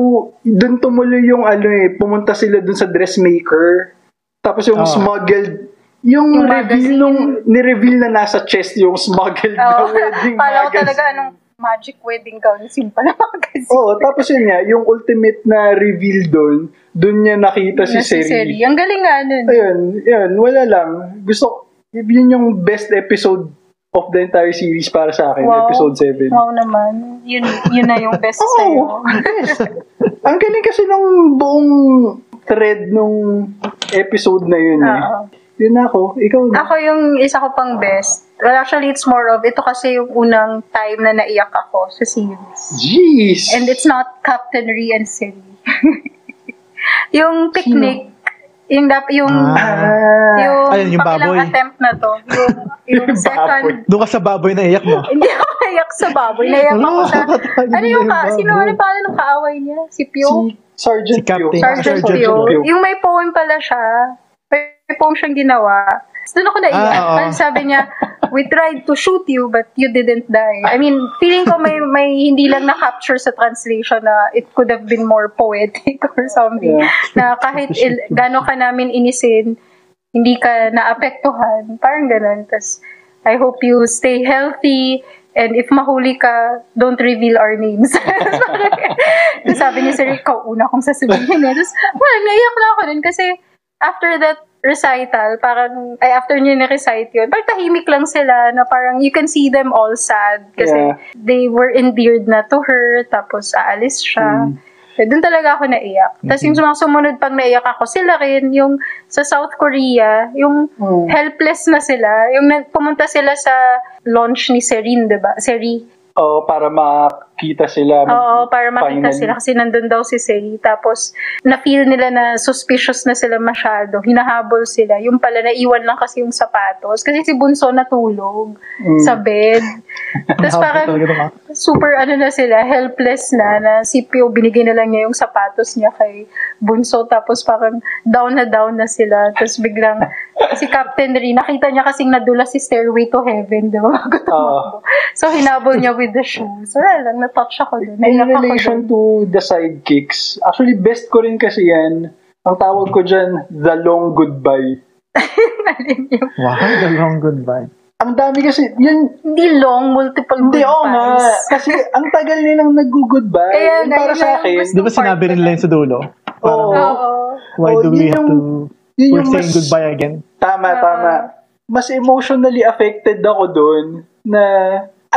D: dun tumuloy yung ano eh, pumunta sila dun sa dressmaker. Tapos yung
E: Ah.
D: smuggled, yung,
A: Yung
D: reveal
A: magazine.
D: nung, ni-reveal na nasa chest yung smuggled na
A: Oo.
D: wedding
A: Kala ko
D: magazine.
A: talaga anong magic wedding gown pa naman kasi.
D: Oo, tapos yun nga, yung ultimate na reveal doon, doon niya nakita si
A: Na si
D: Seri.
A: Seri. Ang galing nga nun.
D: Ayun, yun, wala lang. Gusto, yun yung best episode of the entire series para sa akin,
A: Wow.
D: episode 7.
A: Wow naman. Yun, yun na yung best
D: Oo,
A: sa'yo.
D: yes. Ang galing kasi ng buong thread nung episode na yun eh. Yun na ako. Ikaw na.
A: Ako yung isa ko pang best. Well, actually, it's more of, ito kasi yung unang time na naiyak ako sa series.
D: Jeez!
A: And it's not Captain Ri and Siri. yung picnic, yung, dap, yung,
D: Ah,
A: yung,
E: Ayun, yung baboy.
A: attempt na to. Yung, yung
D: Yung
A: second,
D: baboy.
E: Doon ka sa baboy na iyak mo.
A: hindi ako naiyak sa baboy. Naiyak ako sa, ano yung ka, sino, ano pa, ano kaaway niya? Si Pio?
D: si Sergeant
E: Si Captain-
D: Pio.
A: Sergeant
E: Sergeant
A: Pio.
D: Pio.
A: Yung may poem pala siya. May poem siyang ginawa. Tapos doon ako naiyak.
E: Ah,
A: sabi niya, we tried to shoot you but you didn't die. I mean, feeling ko may may hindi lang na-capture sa translation na it could have been more poetic or something.
D: Yeah.
A: Na kahit il- gano'n ka namin inisin, hindi ka naapektuhan. Parang ganun. Tapos, I hope you stay healthy and if mahuli ka, don't reveal our names. Sabi niya, Sir, ikaw una kong sasabihin. Tapos, well, naiyak na ako nun kasi after that recital, parang, ay, after niya na-recite yun, parang tahimik lang sila na parang you can see them all sad kasi
D: Yeah.
A: they were endeared na to her, tapos aalis siya. Eh, Doon talaga ako naiyak. Tapos yung mga sumunod pang naiyak ako, sila rin, yung sa South Korea, yung
D: Mm.
A: helpless na sila. Yung pumunta sila sa launch ni Serin, diba? Seri.
D: Oo, para makita sila.
A: Oo, para makita
D: Finally.
A: sila kasi nandun daw si Seri. Tapos, na-feel nila na suspicious na sila masyado. Hinahabol sila. Yung pala, naiwan lang kasi yung sapatos. Kasi si Bunso natulog
D: Mm.
A: sa bed. Tapos parang, super ano na sila, helpless na, na si Pio, binigay na lang niya yung sapatos niya kay Bunso, tapos parang down na down na sila, tapos biglang si Captain Ri, nakita niya kasing nadula si Stairway to Heaven, di ba? So hinabol niya with the shoes. Wala lang, na-touch ako doon.
D: In relation to the sidekicks, actually best ko rin kasi yan, ang tawag ko dyan, the long goodbye.
E: Wow, the long goodbye.
D: Ang dami kasi, yun,
A: Hindi long, multiple
D: hindi, oo nga.
A: goodbyes.
D: Kasi ang tagal nilang nag-goodbye.
A: Kaya
D: Yun para sa akin,
E: Di ba sinabi rin yun sa dulo? Parang,
D: Oo.
A: Oo.
E: why
D: Oo,
E: do we have
D: yung-
E: to...
D: yun
E: We're saying
D: mas-
E: goodbye again.
D: Tama, tama. Mas emotionally affected ako doon na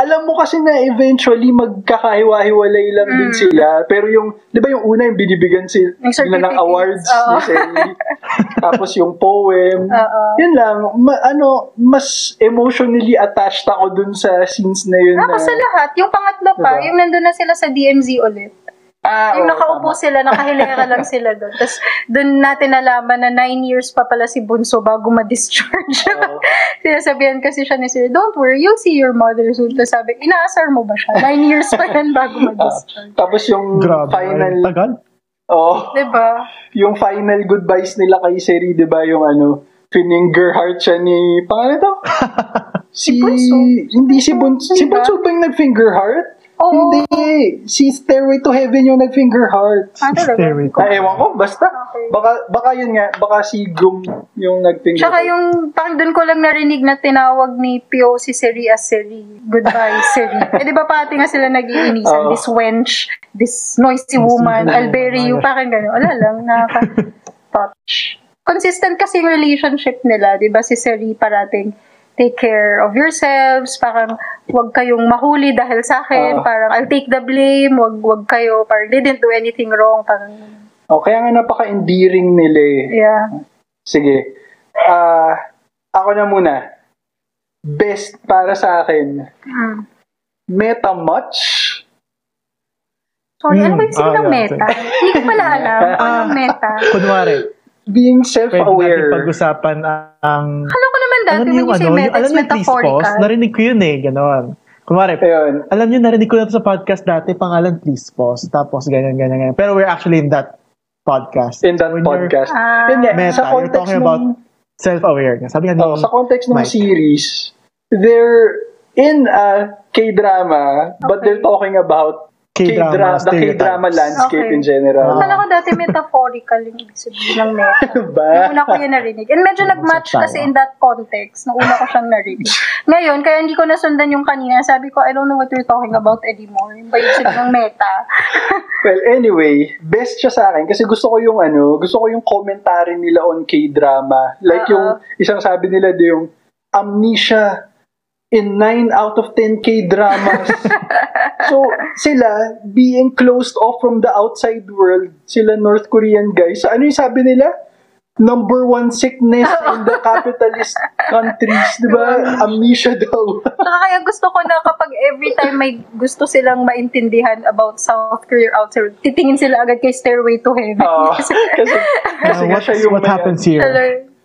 D: alam mo kasi na eventually magkakahiwa-hiwalay lang
A: Mm.
D: din sila. Pero yung, di ba yung una yung binibigyan si,
A: Yung
D: sila ng awards
A: oo.
D: ni Sally. Tapos yung poem.
A: Oo.
D: Yun lang, ma- ano, mas emotionally attached ako dun sa scenes na yun.
A: Ako
D: na,
A: sa lahat, yung pangatlo pa,
D: Diba?
A: yung nandun na sila sa DMZ ulit.
D: Ah,
A: Yung
D: oo,
A: nakaupo
D: tama.
A: sila, nakahilera lang sila doon. Tapos doon natin nalaman na nine years pa pala si Bunso bago ma-discharge.
D: Oo.
A: Sinasabihan kasi siya ni Sir, don't worry, you'll see your mother soon. Tapos sabi, inaasar mo ba siya? Nine years pa yan bago ma-discharge.
D: Tapos yung
E: Grabe.
D: final,
E: Tagal.
D: oh,
A: diba?
D: yung final goodbyes nila kay Seri, di ba, yung ano, finger heart siya ni, pangalan to? Si,
A: Bunso.
D: hindi si Bunso. Si? Bunso ba yung nag-finger heart?
A: Oo.
D: Hindi. Si Stairway to Heaven yung nag-finger heart.
A: Ah?
E: Stairway to-
D: Ah, ewan ko, basta.
A: Okay.
D: Baka, baka yun nga, baka si Gum yung nag-finger
A: Tsaka
D: heart.
A: yung, parang doon ko lang narinig na tinawag ni Pio si Seri as Seri. Goodbye, Seri. Eh, di ba pati nga sila nag-iinisan?
D: Oo.
A: This wench, this noisy woman, I'll bury you. Parang gano'n. Wala lang, nakaka-touch. Consistent kasi yung relationship nila, di ba? Si Seri parating, take care of yourselves, parang wag kayong mahuli dahil sa akin,
D: Oo.
A: parang I'll take the blame, wag wag kayo, parang they didn't do anything wrong, parang,
D: Oh, kaya nga napaka-endearing nila eh.
A: yeah.
D: Sige. Ah, ako na muna. Best para sa akin.
A: Mm.
D: Meta much?
A: Sorry, ano ba yung
E: Hmm,
A: sino
E: ah,
A: ng
E: yeah,
A: meta? Hindi ko pala alam. Anong meta?
E: Kunwari,
D: Being
E: pwede natin
D: self-aware.
E: pag-usapan ang...
A: Ko naman dati
E: Alam
A: when
E: niyo
A: you
E: yung
A: say
E: ano,
A: meta,
E: yung, alam yung please pause,
A: metaphorical.
E: narinig ko yun eh, gano'n. Kunwari,
D: Ayun.
E: alam niyo, narinig ko na to sa podcast dati, pangalan please pause, tapos ganyan, ganyan, ganyan. Pero we're actually in that podcast.
D: In that
E: When you're
D: podcast.
A: Ah.
D: Yun nga,
E: Meta,
D: sa
E: you're
D: context
E: talking
D: ng,
E: about self-awareness. Sabi nga ni
D: oh, sa context ng
E: Mike.
D: series, they're in a K-drama, but
A: Okay.
D: they're talking about
E: K-drama,
D: K-dra- the. K-drama landscape
A: Okay.
D: in general.
A: Akala ko dati metaphorical yung ibig sabihin ng meta.
D: Ba?
A: Yung una ko yun narinig. And medyo nag-match kasi in that context. Nung una ko siyang narinig. Ngayon, kaya hindi ko nasundan yung kanina. Sabi ko, I don't know what you're talking about anymore. Yung ba yung sabihin ng meta?
D: Well, anyway, best siya sa akin kasi gusto ko yung ano, gusto ko yung commentary nila on K-drama. Like
A: Oo.
D: yung isang sabi nila do yung amnesia in 9 out of 10 K-dramas. so, sila being closed off from the outside world, sila North Korean guys. So, ano yung sabi nila? Number one sickness in the capitalist countries, di ba? Amnesia daw.
A: Saka kaya gusto ko na kapag every time may gusto silang maintindihan about South Korea or outside, titingin sila agad kay Stairway to Heaven.
D: Oo. kasi, kasi
E: Uh, what's,
D: siya yung
E: what happens here?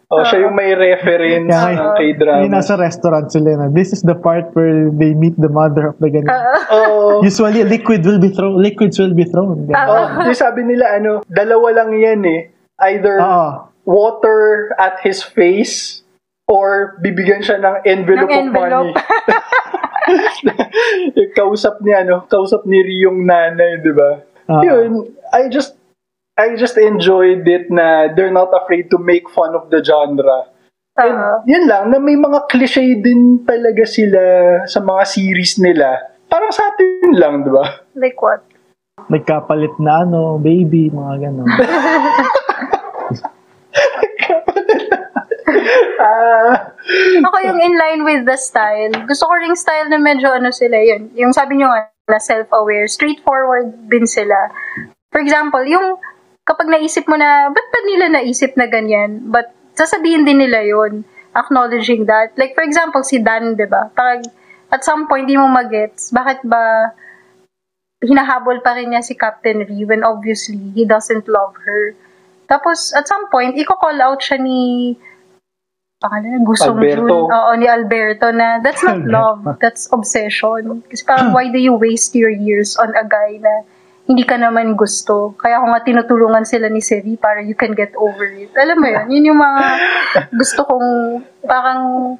D: Oh, siya yung may reference
E: Kaya
D: ng K-drama.
E: Yung nasa restaurant sila na, this is the part where they meet the mother of the ganun.
D: Oh,
E: Usually, liquid will be thrown, liquids will be thrown. Ganun.
D: oh, yung sabi nila, ano, dalawa lang yan eh. Either
E: Oo.
D: water at his face or bibigyan siya ng envelope,
A: Ng envelope.
D: of money. yung kausap ni ano, kausap ni Ryong nanay, di ba?
E: Ah.
D: Yun, I just I just enjoyed it na they're not afraid to make fun of the genre. And
A: Oo.
D: yun lang, na may mga cliche din talaga sila sa mga series nila. Parang sa atin lang, di ba?
A: like what?
E: Nagkapalit na ano, baby, mga ganun.
D: Ah,
A: Ako yung in line with the style. Gusto ko ring style na medyo ano sila yun. Yung sabi nyo nga, na self-aware, straightforward din sila. For example, yung kapag naisip mo na, ba't ba nila naisip na ganyan? But sasabihin din nila yun, acknowledging that. Like for example, si Dan, di ba? Pag at some point, di mo magets, bakit ba hinahabol pa rin niya si Captain Ree when obviously he doesn't love her. Tapos, at some point, i-call out siya ni pangalan na, Gusong
D: Alberto.
A: Jun. Oo, ni Alberto na that's not love, that's obsession. Kasi parang why do you waste your years on a guy na hindi ka naman gusto. Kaya ako nga tinutulungan sila ni Siri para you can get over it. Alam mo yun, yun yung mga gusto kong parang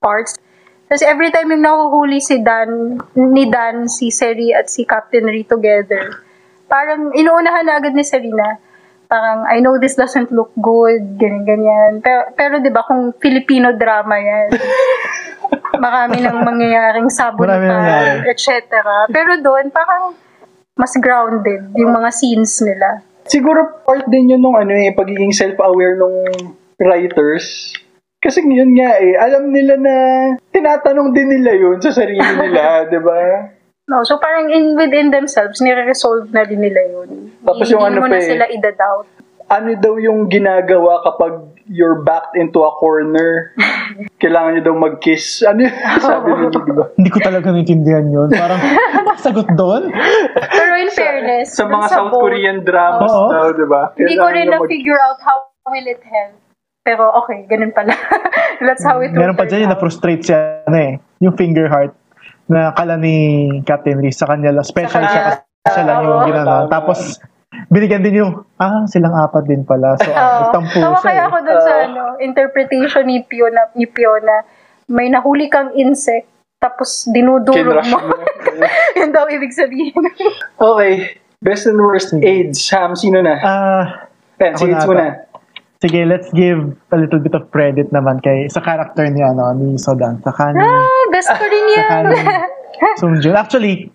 A: parts. Kasi every time yung nahuhuli si Dan, ni Dan, si Seri at si Captain Ri together, parang inuunahan na agad ni Serena. Parang, I know this doesn't look good, ganyan-ganyan. Pero, pero di ba kung Filipino drama yan, marami nang mangyayaring sabon pa, etc. Pero doon, parang mas grounded yung mga scenes nila.
D: siguro part din yun nung ano eh, pagiging self-aware nung writers. Kasi yun nga eh, alam nila na tinatanong din nila yun sa sarili nila, di ba?
A: No, so parang in within themselves, nire-resolve na din nila yun.
D: Tapos
A: Hindi
D: yung ano
A: mo
D: pa
A: na
D: eh.
A: sila ida-doubt.
D: Ano daw yung ginagawa kapag you're backed into a corner? Kailangan nyo daw mag-kiss. Ano yun? Sabi nila, di ba?
E: Hindi ko talaga naintindihan yun. Parang, sagot doon?
A: Pero in fairness,
D: Sa
A: dun
D: mga South
A: boat,
D: Korean dramas
E: Oo.
D: daw, di ba?
A: Hindi ko rin
D: nyo mag-
A: na-figure out how will it help. Pero okay, ganun pala. That's how it
E: Meron pa dyan yung na-frustrate siya, ano eh, yung finger heart na kala ni Captain Reese sa kanya lang. Special
A: Sa
E: siya kasi siya lang yung ginano. Tapos, binigyan din yung, ah, silang apat din pala. So, ah, nagtampo siya
A: kaya
E: eh.
A: ako dun sa ano, interpretation ni Fiona, ni Fiona. May nahuli kang insect, tapos dinudurog
D: mo.
A: Yun daw ibig sabihin.
D: Okay. Best and worst AIDS. Sam, sino na?
E: Ah,
D: Pen,
E: ako
D: sige,
E: na
D: mo
E: ata.
D: na.
E: sige, let's give a little bit of credit naman kay sa character ni ano ni Sodan sa kani
A: ah, best ko rin
E: sa
A: yan.
E: kani Sungjun. Actually,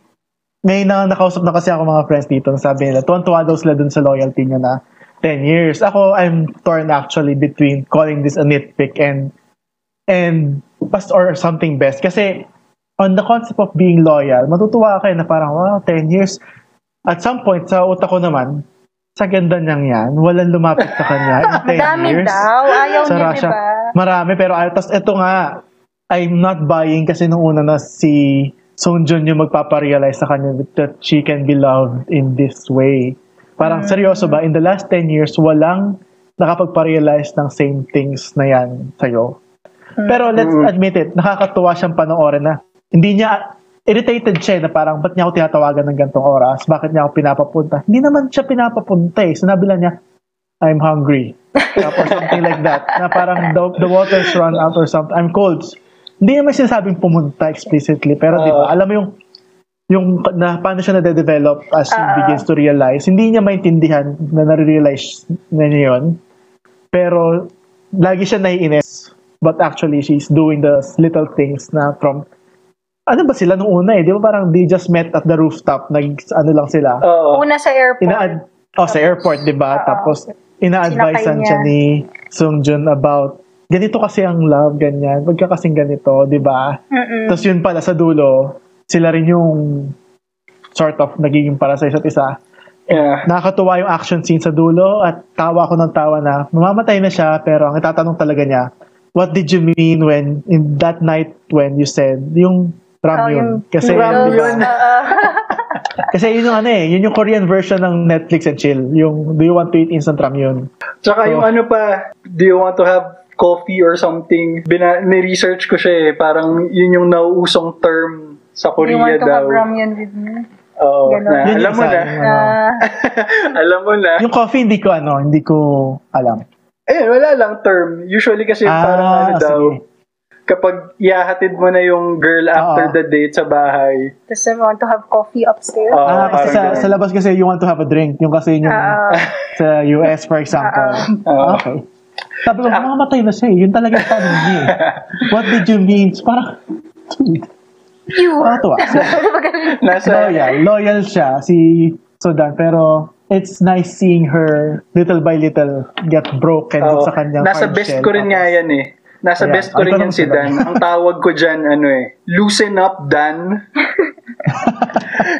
E: may na nakausap na kasi ako mga friends dito, sabi nila, tuwan-tuwa daw sila dun sa loyalty niya na 10 years. Ako, I'm torn actually between calling this a nitpick and and best or something best. Kasi on the concept of being loyal, matutuwa kayo na parang, wow, 10 years. At some point, sa utak ko naman, sa ganda niyang yan, walang lumapit sa kanya in 10
A: Dami
E: years.
A: daw. Ayaw
E: sa
A: niya,
E: Russia.
A: di ba?
E: Marami, pero ay, tas ito nga, I'm not buying kasi nung una na si Sonjun yung magpaparealize sa kanya that she can be loved in this way. Parang seryoso ba, in the last 10 years, walang nakapagparealize ng same things na yan sa'yo. Pero let's admit it, nakakatuwa siyang panoorin na hindi niya, irritated siya na parang, ba't niya ako tinatawagan ng gantong oras? Bakit niya ako pinapapunta? Hindi naman siya pinapapunta eh. Sinabi lang niya, I'm hungry. or something like that. Na parang the, the water's run out or something. I'm cold. Hindi naman sinasabing pumunta explicitly. Pero di ba, alam mo yung yung na paano siya na-develop as he
A: Ah.
E: begins to realize. Hindi niya maintindihan na nare-realize na niya yun. Pero lagi siya naiinis. But actually, she's doing the little things na from ano ba sila nung una eh? Di ba parang they just met at the rooftop, nag, ano lang sila.
D: Oo.
A: Una sa airport.
E: Ina oh, sa airport, di ba?
A: Oo.
E: Tapos, ina-advisean siya ni Sung Jun about ganito kasi ang love, ganyan. Huwag ka kasing ganito, di ba? Tapos yun pala sa dulo, sila rin yung sort of nagiging para sa isa't isa.
D: Yeah.
E: Nakakatuwa yung action scene sa dulo at tawa ko ng tawa na mamamatay na siya pero ang itatanong talaga niya, what did you mean when in that night when you said yung
A: Oh,
E: Ramyun?
A: yung
E: kasi ba?
A: Oo.
E: kasi yun yung ano eh, yun yung Korean version ng Netflix and chill. Yung do you want to eat instant ramyun?
D: Tsaka
E: So-
D: yung ano pa, do you want to have coffee or something? Bina, ni-research ko siya eh. Parang yun yung nauusong term sa
A: You
D: Korea
A: want to
D: daw.
A: have ramyun with me?
D: Oo. Na,
E: Yun
D: alam mo na.
A: Ah,
D: alam mo na.
E: Yung coffee hindi ko ano, hindi ko alam.
D: Ayun, wala lang term. Usually kasi
E: Ah,
D: parang ano daw,
E: sige.
D: kapag iahatid mo na yung girl after
E: Oo.
D: the date sa bahay.
A: Tapos I want to have coffee upstairs.
D: Oo,
E: ah, kasi
D: parang
E: sa,
D: ganun.
E: sa labas kasi you want to have a drink. Yung kasi yung
A: Ah,
E: sa US, for example.
D: Oo.
E: Okay. Sabi ko, mamamatay na siya eh. Yun talaga yung tanong niya eh. What did you mean? Parang, dude,
A: you.
E: nakakatuwa.
D: Nasa,
E: Loyal. Loyal siya, si Sudan. Pero, it's nice seeing her little by little get broken
D: Oo.
E: sa kanyang
D: nasa best
E: shell.
D: ko rin nga yan eh. Nasa
E: Ayan,
D: best ko rin yan si. Dan. Ang tawag ko dyan, ano eh, loosen up, Dan.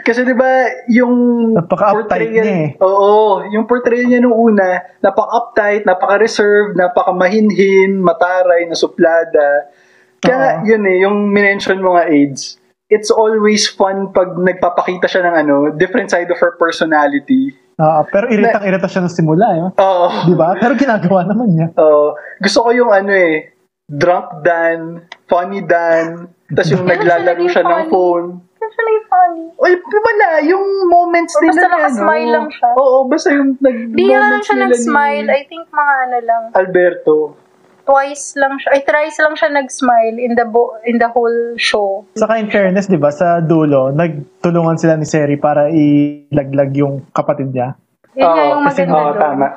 D: Kasi di ba yung
E: Napaka-uptight niya eh.
D: Oo, yung portrayal niya nung una, napaka-uptight, napaka-reserved, napaka-mahinhin, mataray, nasuplada. Kaya
E: Oo.
D: yun eh, yung minention mo nga AIDS, it's always fun pag nagpapakita siya ng ano, different side of her personality.
E: Ah, pero iritang-irita siya ng simula. Eh.
D: Oo.
E: Di ba? Pero ginagawa naman niya.
D: Oo. gusto ko yung ano eh, drunk Dan, funny Dan, tapos yung naglalaro
A: siya
D: ng phone.
A: Actually funny.
D: Well, wala. Yung moments nila
A: basta
D: na
A: nakasmile
D: ano.
A: lang siya.
D: Oo, basta yung nag
A: Di nga lang siya nag-smile.
D: ni
A: I think mga ano lang.
D: Alberto.
A: Twice lang siya. Ay, thrice lang siya nag-smile in the bo- in the whole show.
E: Saka in fairness, di ba, sa dulo, nagtulungan sila ni Seri para ilaglag yung kapatid niya.
A: Yun nga
D: Oo,
A: yung
E: kasi-
A: maganda
D: Oo,
A: doon.
D: tama.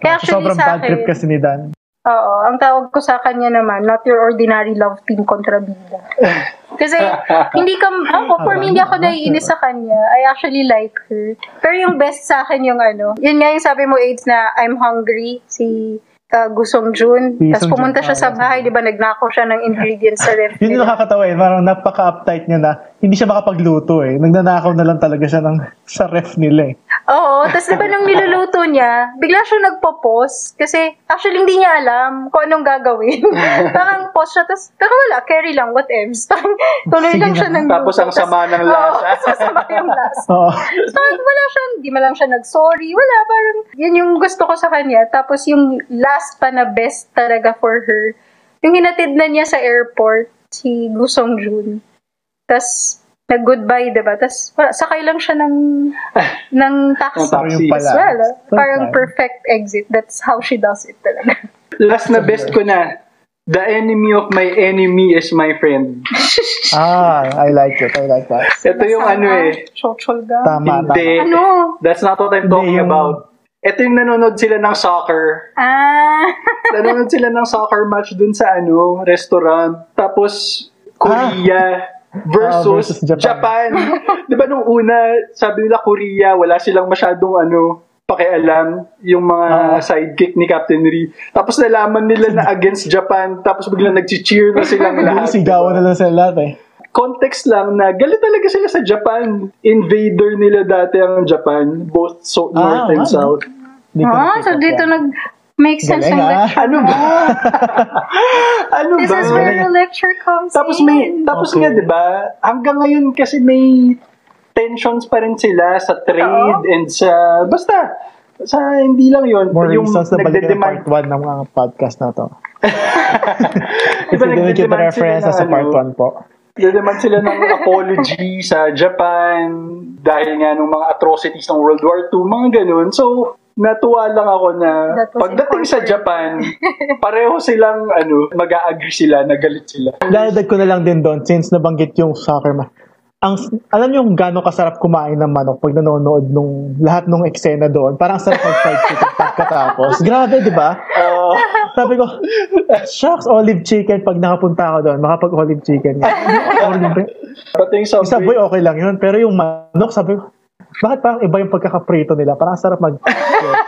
A: Kaya actually
E: Sobrang
A: sa
E: bad trip kasi ni Dan.
A: Oo, ang tawag ko sa kanya naman, not your ordinary love team kontra bida. Kasi hindi ka, ako, for me, hindi ako naiinis sa kanya. I actually like her. Pero yung best sa akin yung ano, yun nga yung sabi mo, AIDS, na I'm hungry, si uh, Gusong Jun.
E: Si
A: Tapos pumunta siya sa
E: ah,
A: bahay, di ba, nagnakaw siya ng ingredients sa ref
E: Yun yung nakakatawa eh. Parang napaka-uptight niya na hindi siya makapagluto eh. Nagnanakaw na lang talaga siya ng, sa ref nila eh.
A: Oo, tapos di ba nung niluluto niya, bigla siya nagpo-pause kasi actually hindi niya alam kung anong gagawin. Parang pause siya, tapos, pero wala, carry lang, what else. Parang tuloy
E: Sige
A: lang siya ng
D: Tapos ang sama ng lasa.
A: Oo, sasama yung lasa.
E: Oo.
A: Parang wala siya, hindi man lang siya nag-sorry, wala, parang yun yung gusto ko sa kanya. Tapos yung last pa na best talaga for her, yung hinatid na niya sa airport, si Gusong Jun. Tapos, nag-goodbye, diba? Tapos, wala, sakay lang siya ng, ng taxi.
D: Ng taxi.
E: Yung pala.
A: As well, ah.
E: So
A: parang perfect exit. That's how she does it talaga.
D: Last na best ko na, the enemy of my enemy is my friend.
E: Ah, I like it. I like that.
D: Ito yung ano eh.
A: Chochol ga.
E: Tama,
D: Hindi.
E: tama.
A: Ano?
D: That's not what I'm talking
E: yung-
D: about. Ito yung nanonood sila ng soccer.
A: Ah.
D: nanonood sila ng soccer match dun sa ano, restaurant. Tapos, Korea versus,
E: Ah, versus Japan.
D: Japan. Di ba nung una, sabi nila Korea, wala silang masyadong ano, pakialam yung mga
E: Ah.
D: sidekick ni Captain Ri. Tapos nalaman nila na against Japan, tapos biglang nag-cheer na silang
E: Hindi,
D: lahat.
E: sigawan na lang sila lahat eh.
D: Context lang na galit talaga sila sa Japan. Invader nila dati ang Japan, both so,
E: Ah,
D: north and
E: ano?
D: south.
E: Ko
A: Ah, so dito nag make sense
E: Galing,
A: yung
E: ah.
A: lecture.
D: Ano ba? ano
A: This
D: ba?
A: is where the lecture comes
D: Tapos
A: in.
D: may tapos
E: Okay.
D: nga 'di ba? Hanggang ngayon kasi may tensions pa rin sila sa trade
A: Oo.
D: and sa basta sa hindi lang 'yon,
E: More
D: yung
E: reasons na balikan ng
D: nagde-demand
E: part 1 ng mga podcast na to. If
D: ba
E: you didn't get the
D: nagde-demand sila
E: reference,
D: ng
E: sa part
D: ano?
E: 1 po.
D: Nagde-demand sila ng apology sa Japan dahil nga nung mga atrocities ng World War II, mga ganun. So, natuwa lang ako na pagdating sa. Japan, pareho silang ano, mag-a-agree sila, nagalit sila.
E: Dadadag ko na lang din doon, since nabanggit yung soccer ma. ang alam niyo kung gaano kasarap kumain ng manok pag nanonood nung lahat ng eksena doon. Parang sarap ng fried chicken pagkatapos. Grabe, di ba?
D: Oo.
E: Sabi ko, shucks, olive chicken pag nakapunta ako doon, makapag olive chicken. Olive-
D: pati yung
E: Yung
D: subway.
E: Subway, okay lang yun. Pero yung manok, sabi ko, bakit parang iba yung pagkakaprito nila? Parang sarap mag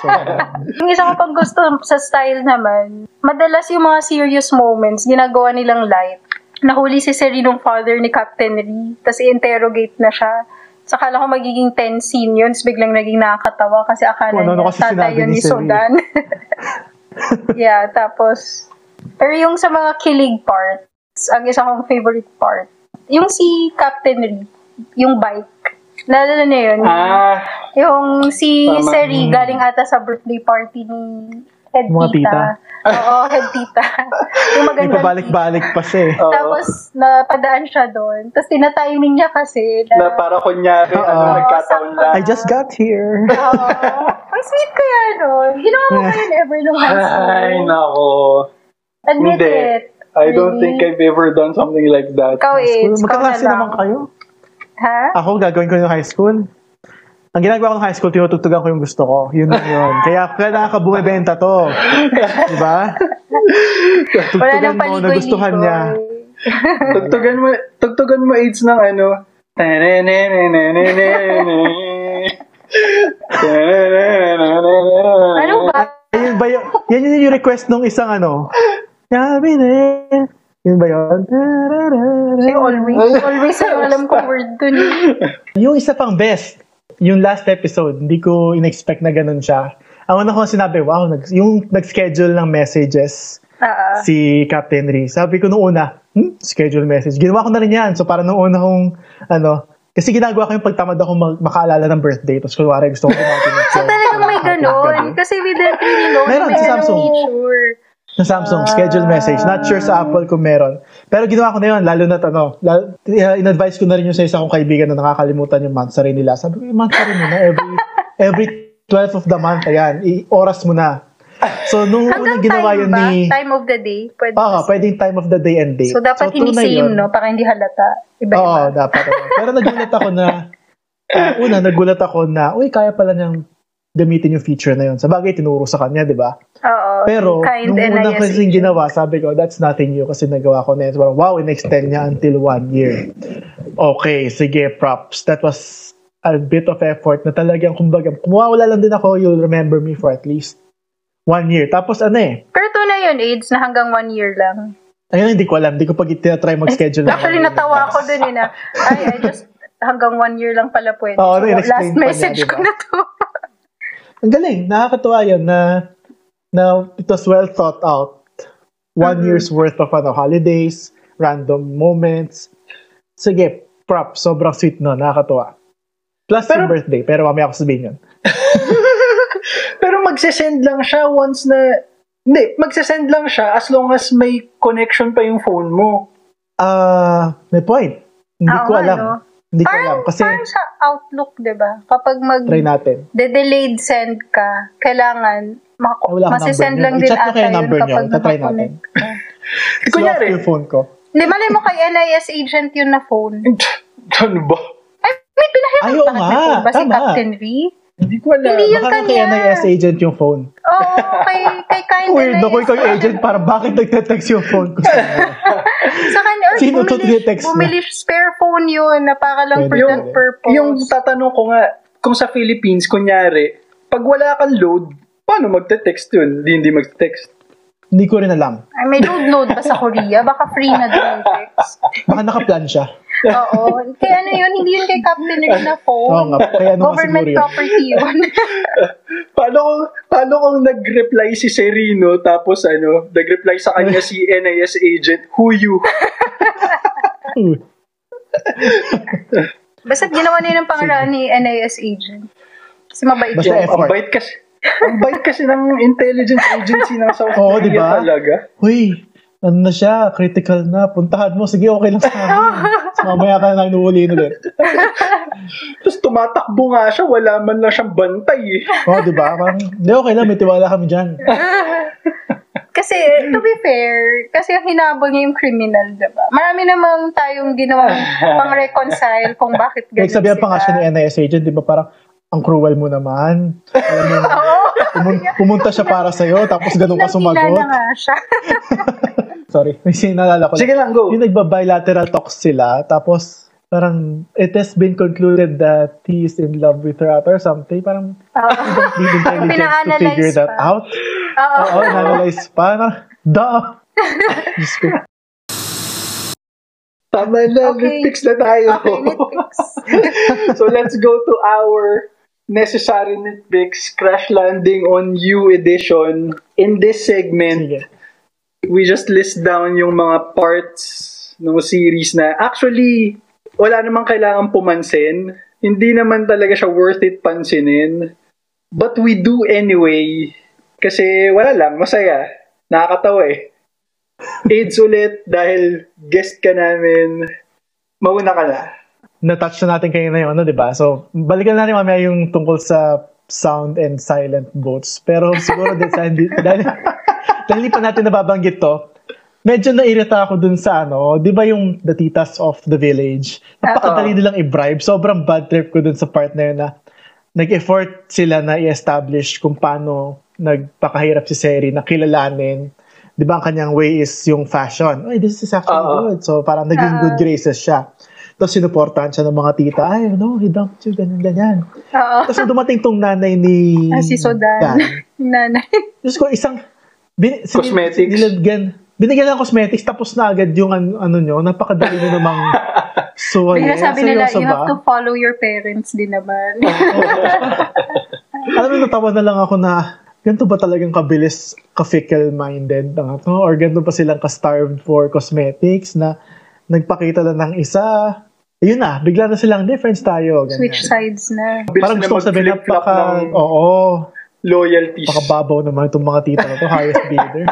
A: Yung isa ko pang gusto sa style naman, madalas yung mga serious moments, ginagawa nilang light. Nahuli si Serenong father ni Captain Lee, tapos i-interrogate na siya. Sa akala ko magiging tense scene yun, biglang naging nakakatawa kasi akala
E: Kung ano
A: niya tatay yun
E: ni
A: ni. Sodan. yeah, tapos, pero yung sa mga kilig parts, ang isa kong favorite part, yung si Captain Lee, yung bike. Naalala niyo yun?
D: Ah,
A: Yung si
D: Tama.
A: Seri, galing ata sa birthday party ni head
E: Mga
A: tita.
E: tita.
A: Oo, head tita. yung
E: May
A: magandang tita.
E: pabalik-balik pa siya eh.
D: oo.
A: Tapos, napadaan siya doon. Tapos, tinatiming niya kasi na,
D: na para kunyari, ano,
E: Oo.
D: nagkataon lang.
E: I just got here.
A: Oo. ang sweet kaya nun. Ginawa mo yun ever nung high school?
D: Ay, nako.
A: Admit
D: Hindi.
A: it.
D: I don't
A: Really?
D: think I've ever done something like that.
A: Ikaw, na
E: Magkaklase
A: lang.
E: naman kayo.
A: Ha?
E: Ako, gagawin ko yung high school. Ang ginagawa ko ng high school, tinutugtugan ko yung gusto ko. Yun lang yun. Kaya kailangan ka bumibenta to. Di ba?
A: Wala
E: Tugtugan mo na gustuhan niya.
D: Tugtugan mo, tugtugan mo AIDS ng ano.
A: Ano ba?
E: Yan ba yun? Yan yun yung request nung isang ano. Sabi na Yun ba yun?
A: Si always. Always ang alam kong word dun. eh.
E: Yung isa pang best, yung last episode, hindi ko in-expect na ganun siya. Ang una ko sinabi, wow, nag, yung nag-schedule ng messages
A: ah.
E: si Captain Lee. Sabi ko nung una, hmm, schedule message. Ginawa ko na rin yan. So para nung una kong, ano, kasi ginagawa ko yung pagtamad ako mag- makaalala ng birthday. Tapos kunwari gusto ko bumati ng
A: So, talagang may ganon. Kasi we didn't really know
E: Meron sa Samsung.
A: feature.
E: Sa Samsung, schedule message. Not sure sa Apple kung meron. Pero ginawa ko na yun, lalo na ano, lalo, uh, in-advise ko na rin yung sa isa kong kaibigan na nakakalimutan yung month rin nila. Sabi ko, month rin mo na, every, every 12th of the month, ayan, i- oras mo na. So, nung unang ginawa
A: time
E: yun
A: ba?
E: ni...
A: Time of the day? Pwede.
E: Oo, pwedeng time of the day and date.
A: so, dapat hindi
E: tunay
A: same,
E: yun.
A: no? Para hindi halata. Iba-iba.
E: Oo, dapat. Pero nagulat ako na, uh, una, nagulat ako na, uy, kaya pala niyang gamitin yung feature na yun. Sa bagay, tinuro sa kanya, di ba?
A: Oo.
E: Pero,
A: kind
E: nung unang kasi
A: agent.
E: ginawa, sabi ko, that's nothing new kasi nagawa ko na yun. Parang, wow, in-extend niya until one year. Okay, sige, props. That was a bit of effort na talagang, kumbaga, kung mawawala lang din ako, you'll remember me for at least one year. Tapos ano eh,
A: Pero tunay yun, AIDS, na hanggang one year lang.
E: ayun, hindi ko alam. Hindi ko pa tinatry mag-schedule.
A: Actually,
E: year.
A: natawa ako dun eh na, ay, I just, hanggang one year lang pala pwede.
E: Oo,
A: So,
E: ano,
A: last
E: pa niya,
A: message
E: diba?
A: ko na to.
E: Ang galing. Nakakatuwa yun na, na it was well thought out. One
A: Mm-hmm.
E: year's worth of ano, holidays, random moments. Sige, prop. Sobrang sweet no. Nakakatuwa. Plus
D: Pero-
E: yung birthday. Pero mamaya ako sabihin yun.
D: Pero magsisend lang siya once na... Hindi, magsisend lang siya as long as may connection pa yung phone mo.
E: Ah, may point. Hindi
A: Oo
E: ko alam.
A: no?
E: Hindi ko
A: Parang,
E: alam. Kasi
A: parang sa Outlook, di ba? Kapag mag
E: try natin.
A: de-delayed send ka, kailangan mak-
E: Ah, wala
A: masisend
E: number
A: lang din
E: I-chat nyo
A: ata
E: kayo
A: yun
E: number
A: kapag
E: Tatry
A: nakakonect ka.
E: Swap
D: Kunyari.
E: yung phone ko.
A: Hindi, malay mo kay NIS agent yun na phone.
D: Ano ba?
A: Ay, may pinahiram
E: Ay,
A: phone ba si. Captain V?
D: Hindi ko alam.
A: Hindi
E: Baka
A: kanya.
E: kay NIS agent yung phone.
A: Oo, kay, kay kind
E: Weird no, kung yung agent, para bakit nagte-text yung phone ko sa
A: Sa kanya, or
E: Sino to
A: bumili,
E: na?
A: bumili spare phone yun na para lang for that purpose.
D: Yung tatanong ko nga, kung sa Philippines, kunyari, pag wala kang load, paano magte-text yun? Hindi, hindi magte-text.
E: Hindi ko rin alam.
A: Ay, may load-load ba sa Korea? Baka free na doon yung text.
E: Baka nakaplan siya.
A: Oo. Kaya ano yun, hindi yun kay Captain Rick na
E: Oo
A: phone.
E: nga, kaya ano
A: Government
E: yun.
A: property yun.
D: Paano kung, paano kung nag-reply si Serino, tapos ano, nag-reply sa kanya si NIS agent, who you?
A: Basta ginawa niya ng pangaraan ni NIS agent. Kasi mabait
E: Basta
A: yun.
E: effort.
D: Ang bait kasi, ang bait kasi ng intelligence agency ng South
E: Oo,
D: Korea
E: diba?
D: talaga.
E: Uy, ano na siya, critical na, puntahan mo, sige, okay lang sa amin. Tapos mamaya ka na nuuli ulit.
D: Tapos tumatakbo nga siya, wala man lang siyang bantay eh.
E: Oo, di ba? Parang, hindi, okay lang, may tiwala kami dyan.
A: Kasi, to be fair, kasi hinabol niya yung criminal, diba? Marami namang tayong ginawang pang-reconcile kung bakit ganun
E: Nagsabihan pa nga siya ni NIS agent, di ba parang, ang cruel mo naman. Alam mo, pumun- pumunta siya para sa'yo, tapos ganun ka
A: Nakilala
E: sumagot.
A: nga siya.
E: Sorry, may sinalala ko.
D: Sige lang, go.
E: Yung nagba-bilateral talks sila, tapos parang it has been concluded that he is in love with her or something. Parang
A: Oo.
E: you don't need intelligence to figure that
A: pa.
E: out.
A: Oo.
E: Oo, analyze pa. Parang, Duh! Diyos ko.
D: Tama na,
A: Okay.
D: nitpicks na tayo.
A: Okay, nitpicks.
D: so let's go to our necessary nitpicks crash landing on you edition. In this segment,
E: Sige.
D: we just list down yung mga parts ng series na actually wala namang kailangan pumansin. Hindi naman talaga siya worth it pansinin. But we do anyway. Kasi wala lang, masaya. Nakakatawa eh. AIDS ulit dahil guest ka namin. Mauna ka na.
E: Na-touch na natin kayo na yung ano, di ba? So, balikan natin mamaya yung tungkol sa sound and silent boats. Pero siguro din sa hindi, dahil, dahil hindi pa natin nababanggit to, medyo nairita ako dun sa ano, di ba yung the titas of the village? Napakadali nilang i-bribe. Sobrang bad trip ko dun sa part na nag-effort sila na i-establish kung paano nagpakahirap si Seri na kilalanin. Di ba ang kanyang way is yung fashion. Ay, this is actually
D: Oo.
E: good. So parang naging good graces siya. Tapos sinuportahan siya ng mga tita. Ay, no, he dumped you, ganyan, ganyan.
A: Oo.
E: Tapos dumating tong nanay ni...
A: Ah, si Sodan. Nanay.
E: Diyos ko, isang... Bin,
D: Cosmetics.
E: Nilagyan, binigyan ng cosmetics, tapos na agad yung ano, ano nyo, napakadali nyo namang suway.
A: Kaya sabi nila, you have
E: ba?
A: to follow your parents din naman.
E: Alam mo, natawa na lang ako na ganito ba talagang kabilis, ka-fickle-minded ang ano? Or ganito pa silang ka-starved for cosmetics na nagpakita lang ng isa. Ayun na, bigla na silang difference tayo. Ganyan.
A: Switch sides na.
D: Bilis
E: Parang
D: na
E: gusto ko sabihin, napaka,
D: ng
E: oo,
D: loyalties.
E: pakababaw naman itong mga tita na to, highest bidder.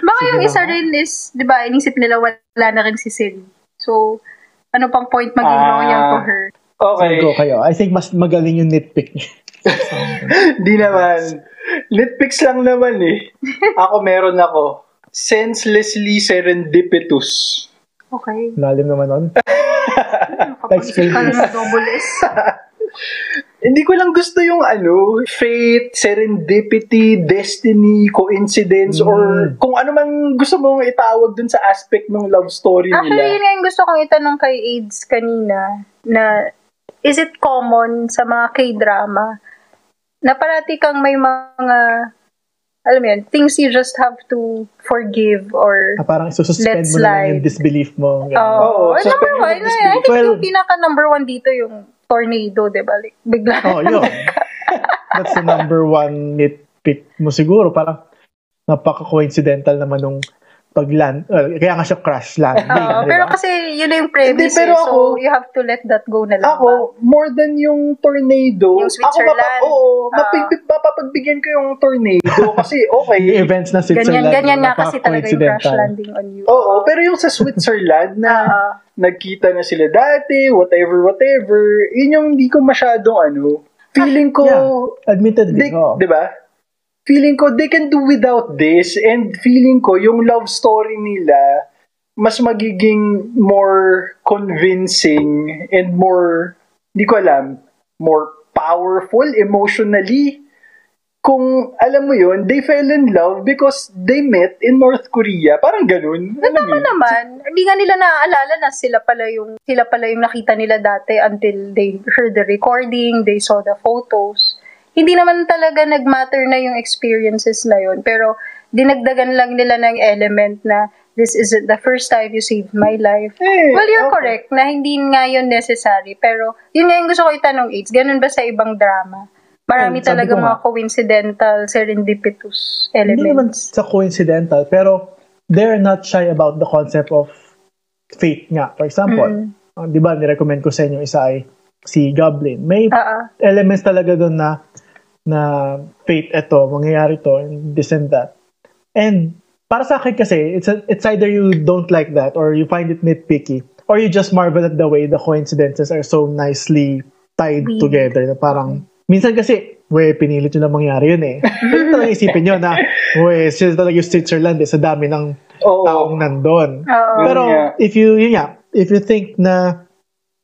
A: Baka yung
E: Sige
A: isa
E: na.
A: rin is, di ba, inisip nila wala na rin si Siri. So, ano pang point maging
D: Ah.
A: loyal to her?
D: Okay.
E: Go kayo. I think mas magaling yung nitpick niyo.
D: Di naman. Nitpicks lang naman eh. Ako meron ako. Senselessly serendipitous.
A: Okay.
E: Lalim naman nun. Explain
A: ng double S.
D: Hindi ko lang gusto yung ano, fate, serendipity, destiny, coincidence, or kung ano man gusto mong itawag dun sa aspect ng love story
A: Actually, yun
D: nila.
A: nga yung gusto kong itanong kay AIDS kanina, na is it common sa mga K-drama na parati kang may mga, alam mo yun, things you just have to forgive or
E: Ah, parang sususpend
A: Let's
E: mo na lang yung
A: slide.
E: disbelief mo.
A: Oo.
D: Oo,
A: number
D: suspend yung
A: one, I think
E: Well-
A: yung pinaka number one dito yung tornado, di ba? Like, bigla.
E: Oh, yun. That's the number one nitpick mo siguro. Parang napaka-coincidental naman nung pag-land. well, kaya nga siya crash landing. Di
A: pero
E: ba?
A: kasi yun na yung premise
D: Hindi, pero
A: eh, so
D: ako-
A: you have to let that go na lang. ba?
D: Ako, more than yung tornado,
A: Yung
D: ako
A: Switzerland.
D: mapa, oo,
A: Ah.
D: mapipig, mapapagbigyan ko yung tornado kasi okay.
E: yung events na
A: Ganyan,
E: Switzerland.
A: ganyan nga kasi talaga yung crash landing on you.
D: Oo, pero yung sa Switzerland na
A: Ah.
D: nagkita na sila dati, whatever, whatever, yun yung hindi ko masyadong ano, feeling ko,
E: Yeah, admittedly.
D: they,
E: oo.
D: di ba? Feeling ko they can do without this and feeling ko yung love story nila mas magiging more convincing and more, hindi ko alam, more powerful emotionally kung alam mo yun, they fell in love because they met in North Korea. Parang ganun. Mo
A: Tama
D: yun?
A: naman. Hindi nga nila naaalala na sila pala yung sila pala yung nakita nila dati until they heard the recording, they saw the photos. Hindi naman talaga nag-matter na yung experiences na yun. Pero dinagdagan lang nila ng element na this isn't the first time you saved my life.
D: Eh,
A: Well, you're
D: okay.
A: correct na hindi nga yun necessary. Pero yun nga yung gusto ko itanong, AIDS. Ganun ba sa ibang drama? Marami
E: Ay,
A: talaga mga coincidental, serendipitous
E: Hindi naman
A: elements.
E: sa coincidental, pero they're not shy about the concept of fate nga. For example,
A: Mm.
E: ah, di ba, nirecommend ko sa inyo isa ay si Goblin. May
A: ah.
E: elements talaga doon na na fate eto, mangyayari to, and this and that. And para sa akin kasi, it's, a, it's either you don't like that or you find it nitpicky or you just marvel at the way the coincidences are so nicely tied
A: Weaved.
E: together na parang, minsan kasi, we, pinilit yun lang mangyari yun eh. Pero talaga isipin nyo na, we, sila talaga yung Switzerland eh, sa dami ng
D: Oo.
E: taong nandun.
A: Oo.
E: Pero
D: nga.
E: if you, yun nga, if you think na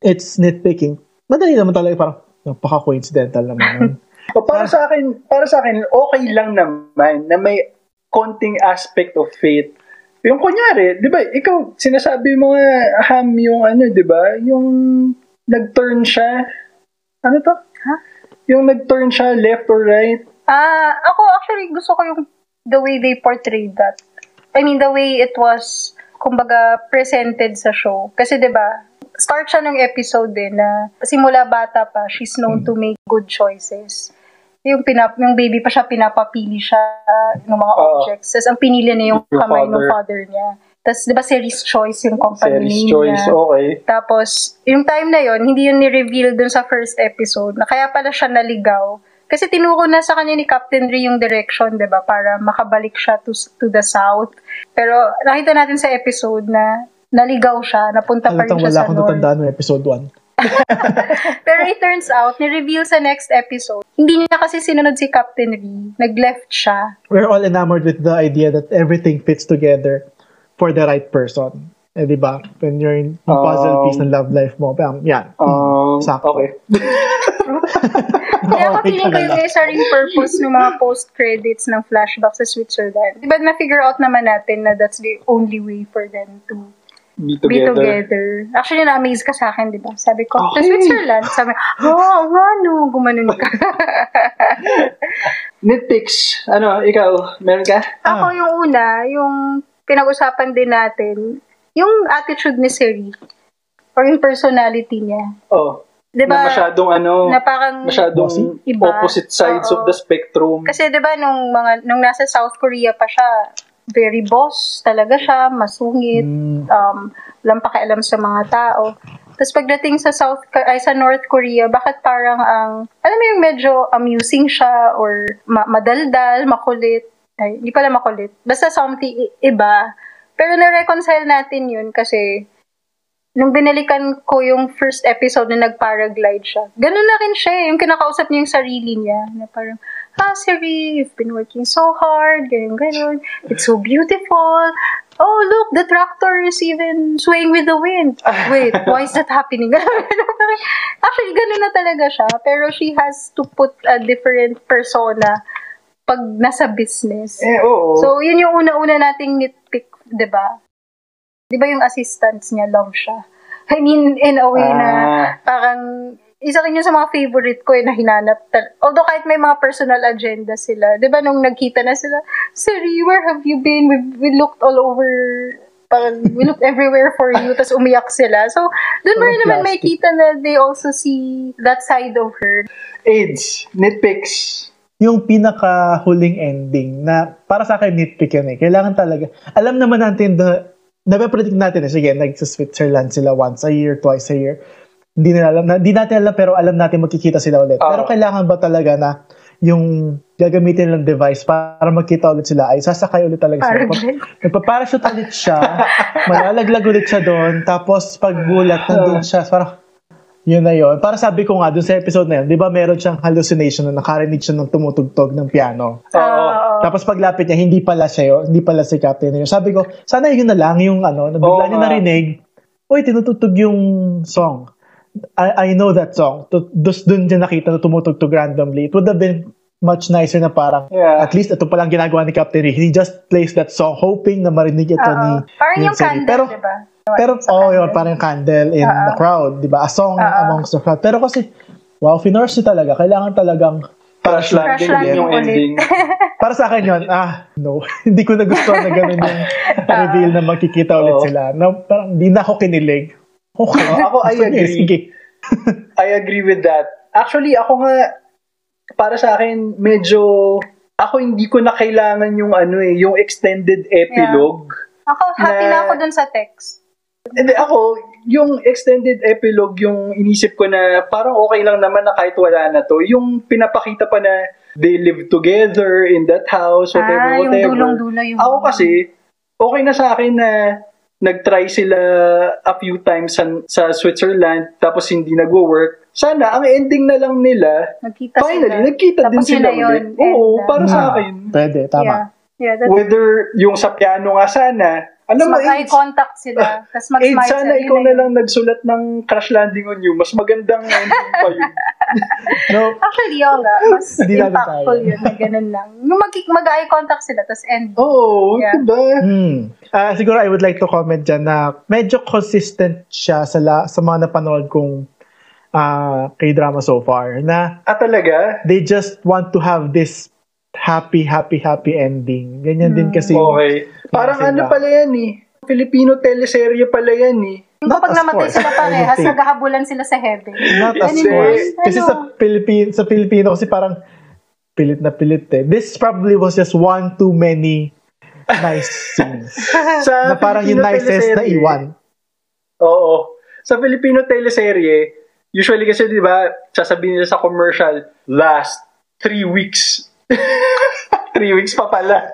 E: it's nitpicking, madali naman talaga parang napaka-coincidental naman.
D: O para sa akin, para sa akin, okay lang naman na may konting aspect of fate. Yung kunyari, di ba, ikaw, sinasabi mo nga, ham yung ano, di ba, yung nag-turn siya, ano to?
A: Ha?
D: Yung nag-turn siya left or right.
A: Ah, ako actually gusto ko yung the way they portrayed that. I mean, the way it was, kumbaga, presented sa show. Kasi 'di ba start siya ng episode din na simula bata pa, she's known to make good choices. Yung, pinap yung baby pa siya, pinapapili siya ng mga
D: Oo.
A: objects. Tapos ang pinili niya yung
D: Yung
A: kamay ng
D: father.
A: father niya. Tapos, di ba, series choice yung company
D: Series
A: name
D: choice,
A: niya.
D: okay.
A: Tapos, yung time na yon hindi yun ni-reveal dun sa first episode na kaya pala siya naligaw. Kasi tinuro na sa kanya ni Captain Ri yung direction, di ba? Para makabalik siya to, to the south. Pero nakita natin sa episode na naligaw siya, napunta pa rin
E: Halatang
A: siya
E: wala
A: sa
E: akong
A: north.
E: natandaan ng episode 1.
A: Pero it turns out, ni-reveal sa next episode, hindi niya kasi sinunod si Captain Ri. Nag-left siya.
E: We're all enamored with the idea that everything fits together for the right person. Eh, di ba? When you're in yung puzzle
D: Um,
E: piece ng love life mo, parang, yan.
D: Um,
E: Sakto.
D: okay.
A: Kaya ako feeling ko yung isa rin purpose ng mga post-credits ng flashback sa Switzerland. Di ba na-figure out naman natin na that's the only way for them to
D: Be
A: be
D: together.
A: together. Actually, na-amaze ka sa akin, di ba? Sabi ko, sa
D: Okay.
A: Switzerland. Sabi, oh, nga no, gumanon ka.
D: Nitpicks. Ano, ikaw, meron ka?
A: Ako
E: Ah.
A: yung una, yung pinag-usapan din natin, yung attitude ni Siri. Or yung personality niya.
D: Oh,
A: Di
D: na
A: ba?
D: masyadong ano,
A: Na parang,
D: masyadong?
A: Iba.
D: opposite sides
A: Oo.
D: of the spectrum.
A: kasi di ba nung mga, nung nasa South Korea pa siya, very boss talaga siya, masungit,
E: Mm,
A: um, walang pakialam sa mga tao. Tapos pagdating sa South ay sa North Korea, bakit parang ang alam mo yung medyo amusing siya or ma- madaldal, makulit. Ay, hindi pala makulit. Basta something i- iba. Pero na-reconcile natin yun kasi nung binalikan ko yung first episode na nag-paraglide siya, ganun na rin siya eh. Yung kinakausap niya yung sarili niya. Na parang, Siri, you've been working so hard, ganun, ganun. It's so beautiful. Oh, look, the tractor is even swaying with the wind. Wait, why is that happening? Actually, ganun na talaga siya. Pero she has to put a different persona pag nasa business.
D: Eh, oo.
A: So, yun yung una-una nating nitpick, di ba? Di ba yung assistants niya, love siya? I mean, in a way na
D: Ah.
A: parang, isa rin yun sa mga favorite ko eh, na hinanap. tal- Although kahit may mga personal agenda sila. Di ba nung nagkita na sila, Siri, where have you been? We, we looked all over, parang we looked everywhere for you, tapos umiyak sila. So, doon mo rin naman
E: plastic.
A: makita na they also see that side of her.
D: AIDS, nitpicks.
E: yung pinaka-huling ending na para sa akin nitpick yun eh. Kailangan talaga. Alam naman natin na napapredict natin eh. Sige, nag-Switzerland sila once a year, twice a year. Hindi nila alam. Na, hindi natin alam pero alam natin magkikita sila ulit.
D: Oo.
E: Pero kailangan ba talaga na yung gagamitin nilang device para magkita ulit sila ay sasakay ulit talaga sila.
A: Parang,
E: Nagpa-parachute ulit siya. malalaglag ulit siya doon. Tapos pagbulat, nandun siya. Parang, yun na yun. Para sabi ko nga, dun sa episode na yun, di ba meron siyang hallucination na nakarinig siya ng tumutugtog ng piano.
D: Oo.
A: Oo.
E: Tapos paglapit niya, hindi pala siya yun. Hindi pala si Captain yun. Sabi ko, sana yun na lang yung ano, na bigla
D: Oo
E: niya narinig, uy, tinutugtog yung song. I, I know that song. Dus dun niya nakita na tumutugtog randomly. It would have been much nicer na parang,
D: Yeah.
E: at least ito palang ginagawa ni Captain Rick. He just plays that song hoping na marinig ito
A: Oo.
E: ni
A: Parang
E: ni
A: yung candle,
E: Pero,
A: di ba?
E: pero, oh, yun, parang candle in
A: Oo.
E: the crowd, di ba? A song
A: Oo.
E: amongst the crowd. Pero kasi, wow, finurse niya talaga. Kailangan talagang,
D: Crash landing
A: Crash
D: din yung
A: landing
D: ending.
E: para sa akin yun, ah, no. hindi ko nagustuhan na ganun yung reveal na magkikita ulit sila. No, parang di na ako kinilig. Okay.
D: Oo, ako, I agree.
E: Sige.
D: I agree with that. Actually, ako nga, para sa akin, medyo, ako hindi ko na kailangan yung ano eh, yung extended epilogue.
A: Ako, happy
D: Na-
A: na ako dun sa text.
D: Hindi, ako, yung extended epilogue, yung inisip ko na parang okay lang naman na kahit wala na to. Yung pinapakita pa na they live together in that house, whatever,
A: ah, yung
D: whatever.
A: dulong-dulo yung...
D: Ako kasi, okay na sa akin na nag-try sila a few times sa, sa Switzerland, tapos hindi nagwo-work. Sana, ang ending na lang nila,
A: Nagkita
D: finally,
A: sila.
D: nagkita din
A: Tapos yun
D: sila
A: yun.
D: ulit. Oo,
A: And, uh,
D: para sa
E: Ah,
D: akin.
E: Pwede, tama.
A: Yeah. Yeah, that's
D: Whether yung sa piano nga sana, alam mo,
A: mag-eye
D: AIDS,
A: contact sila. Tapos
D: AIDS,
A: mag-smile
D: sana ikaw na
A: yun.
D: lang nagsulat ng Crash Landing on You. Mas magandang ending pa yun.
E: No,
A: Actually, yun nga. Mas
E: natin
A: impactful yun na ganun lang. Yung mag- mag-eye contact sila, tapos end.
D: Oo,
A: Yeah.
D: diba?
E: Hmm. Ah, siguro I would like to comment dyan na medyo consistent siya sa, la, sa mga napanood kong ah, K-drama so far na
D: Ah, talaga?
E: they just want to have this happy, happy, happy ending. Ganyan din kasi yung-
D: Okay. Parang
E: Kasi
D: ano
E: na-
D: pala yan eh. Filipino teleserye pala yan eh.
A: Yung
E: Not
A: kapag namatay sila parehas, naghahabulan sila sa heaven.
E: Not as worse. Kasi
A: Ano?
E: sa Pilipino, sa Pilipino kasi parang pilit na pilit eh. This probably was just one too many nice scenes.
D: Sa
E: na parang yung
D: Filipino
E: nicest na iwan.
D: Oo. Sa Filipino teleserye, usually kasi di ba, sasabihin nila sa commercial, last three weeks. three weeks pa pala.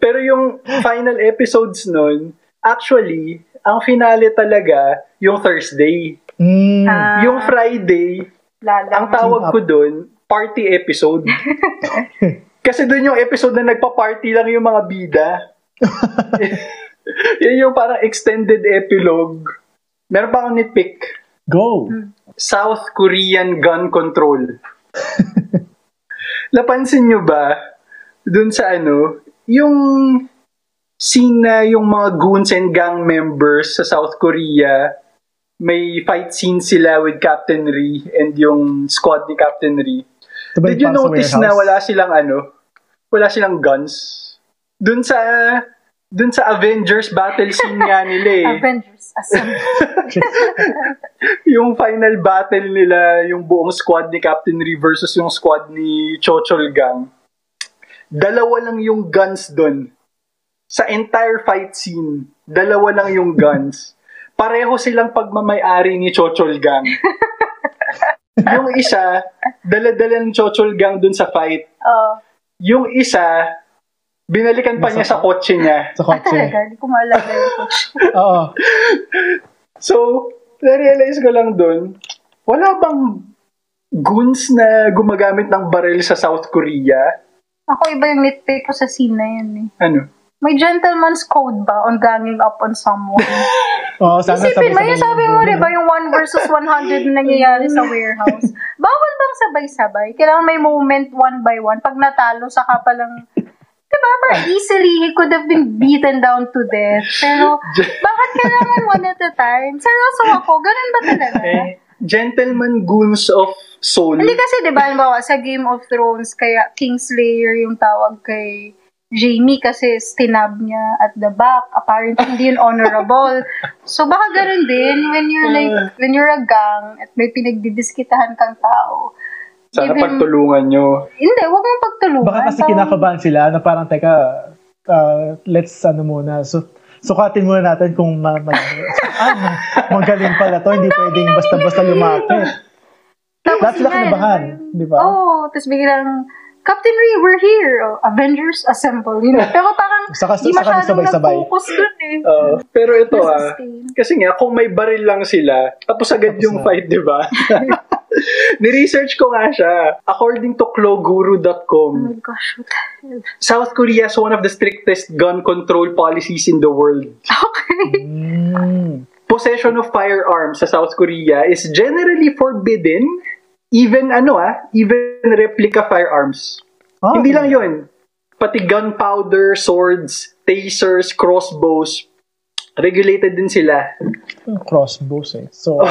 D: Pero yung final episodes nun, actually, ang finale talaga, yung Thursday.
E: Mm.
A: Ah,
D: Yung Friday,
A: lala.
D: ang tawag ko dun, party episode. Kasi dun yung episode na nagpa-party lang yung mga bida. Yan yung parang extended epilogue. Meron pa akong nitpick.
E: Go.
D: South Korean gun control. Napansin nyo ba, dun sa ano, yung scene na yung mga goons and gang members sa South Korea, may fight scene sila with Captain Ri and yung squad ni Captain Ri.
E: Ito ba
D: Did you notice na wala silang ano, wala silang guns? Dun sa dun sa Avengers battle scene nga nila eh.
A: Avengers Assemble.
D: yung final battle nila, yung buong squad ni Captain Ri versus yung squad ni Chochol Gang. Dalawa lang yung guns doon. Sa entire fight scene, dalawa lang yung guns. Pareho silang pagmamayari ni Chochol Gang. yung isa, dala-dala ng Chochol Gang doon sa fight.
A: Oh.
D: Yung isa, binalikan pa niya sa kotse niya.
E: Sa
A: Ah,
E: kotse.
A: talaga? Hindi ko maalala yung coach.
E: Oo.
D: So, na-realize ko lang doon, wala bang goons na gumagamit ng baril sa South Korea?
A: Ako iba yung nitpick ko sa scene na yun eh.
D: Ano?
A: May gentleman's code ba on ganging up on someone?
E: Oo, sana
A: Isipin mo, yung sabi mo, di ba, yung 1 versus 100 na nangyayari sa warehouse. Bawal bang sabay-sabay? Kailangan may moment one by one. Pag natalo, saka palang, di ba, parang easily, he could have been beaten down to death. Pero, bakit kailangan one at a time? Seryoso ako, ganun ba talaga?
D: Eh, gentleman goons of soul.
A: Hindi kasi, di ba, halimbawa, sa Game of Thrones, kaya Kingslayer yung tawag kay Jamie kasi stinab niya at the back. Apparently, hindi yun honorable. So, baka ganun din when you're like, when you're a gang at may pinagdidiskitahan kang tao.
D: Sana
A: Even-
D: pagtulungan nyo.
A: Hindi, wag mong pagtulungan.
E: Baka kasi
A: Parang-
E: kinakabahan sila na parang, teka, uh, let's ano muna, so, sukatin muna natin kung ma- ma- ah, ma- magaling pala to, hindi pwedeng basta-basta lumapit.
A: Tapos
E: Lahat sila
A: yun,
E: kinabahan, di ba?
A: Oo, oh, tapos biglang, Captain Ray, we're here. Oh, Avengers Assemble. You know? Pero parang,
E: Saka-
A: di
E: saka
A: masyadong
E: sabay-sabay.
A: nag-focus dun eh.
D: Oo. pero ito ah, kasi nga, kung may baril lang sila, tapos agad
E: Tapos
D: yung
E: na.
D: fight, di ba? Ni-research ko nga siya. According to
A: Oh
D: kloguru.com,
A: my gosh, what the hell?
D: South Korea has one of the strictest gun control policies in the world.
A: Okay.
E: Mm.
D: possession of firearms sa South Korea is generally forbidden. Even ano ah, even replica firearms.
E: Ah,
D: Hindi lang 'yon. Pati gunpowder, swords, tasers, crossbows, regulated din sila.
E: Crossbows eh. So,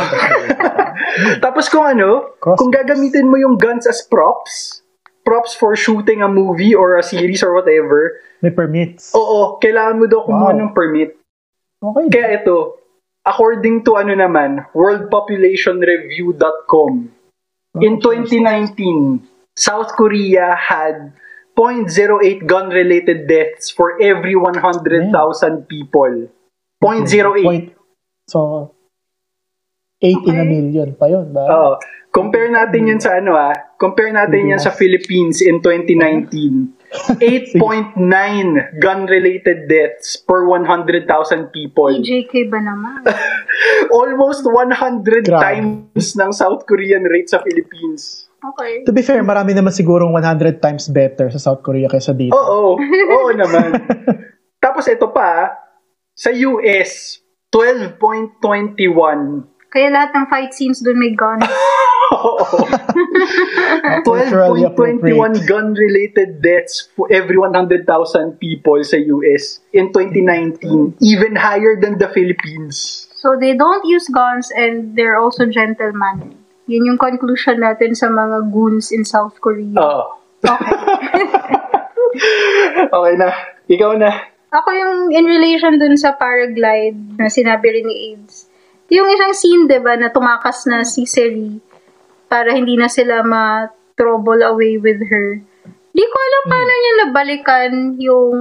D: Tapos kung ano,
E: Crossbows.
D: kung gagamitin mo yung guns as props, props for shooting a movie or a series or whatever,
E: may permits.
D: oo, kailangan mo daw kumuha
E: Wow.
D: ng permit.
E: Okay.
D: Kaya ito, according to ano naman, worldpopulationreview.com, in 2019, South Korea had 0.08 gun-related deaths for every 100,000 people. 0.08.
E: Point. So, 8 in a
A: Okay.
E: million pa yun ba?
D: Oo. Compare natin yan sa ano ah, compare natin yan sa Philippines in 2019. 8.9 gun-related deaths per 100,000 people.
A: JK ba naman?
D: Almost 100
E: Grabe.
D: times ng South Korean rate sa Philippines.
A: Okay.
E: To be fair, marami naman sigurong 100 times better sa South Korea kaysa dito.
D: Oo, oo naman. Tapos ito pa, sa US, 12.21.
A: Kaya lahat ng fight scenes doon may gun.
D: Oo.
E: Culturally appropriate.
D: 12.21 gun-related deaths for every 100,000 people sa US in 2019. Even higher than the Philippines.
A: So they don't use guns and they're also gentlemen. Yun yung conclusion natin sa mga goons in South Korea.
D: Oo.
A: Okay.
D: Okay na. Ikaw na.
A: Ako yung in relation dun sa paraglide na sinabi rin ni AIDS. Yung isang scene, di ba, na tumakas na si Seri para hindi na sila ma-trouble away with her. Di ko alam paano niya nabalikan yung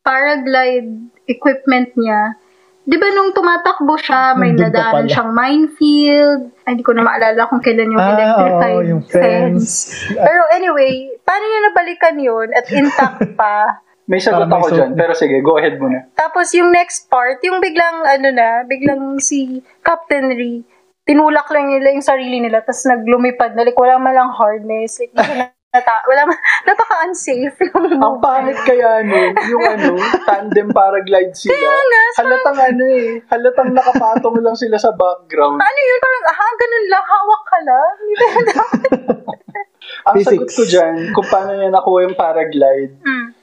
A: paraglide equipment niya. Di ba nung tumatakbo siya, may
E: Nandun
A: nadaanan siyang minefield. Ay, hindi ko na maalala kung kailan yung
E: Ah,
A: electrified
E: oo, yung
A: fence.
E: fence.
A: Pero anyway, paano niya nabalikan yun at intact pa?
D: May sagot
E: may
D: ako
E: sagot.
D: dyan. Pero sige, go ahead muna.
A: Tapos yung next part, yung biglang ano na, biglang si Captain Ri, tinulak lang nila yung sarili nila, tapos naglumipad na, like wala man lang harness, like hindi na nata- wala man, napaka-unsafe yung
D: Ang pangit kaya nun, yung ano, tandem paraglide sila.
A: Kaya nga, so-
D: halatang ano eh, halatang nakapatong lang sila sa background.
A: Ano yun? Parang, aha, ganun lang, hawak ka lang.
D: Ang sagot
E: Physics.
D: ko dyan, kung paano niya nakuha yung paraglide,
A: Hmm.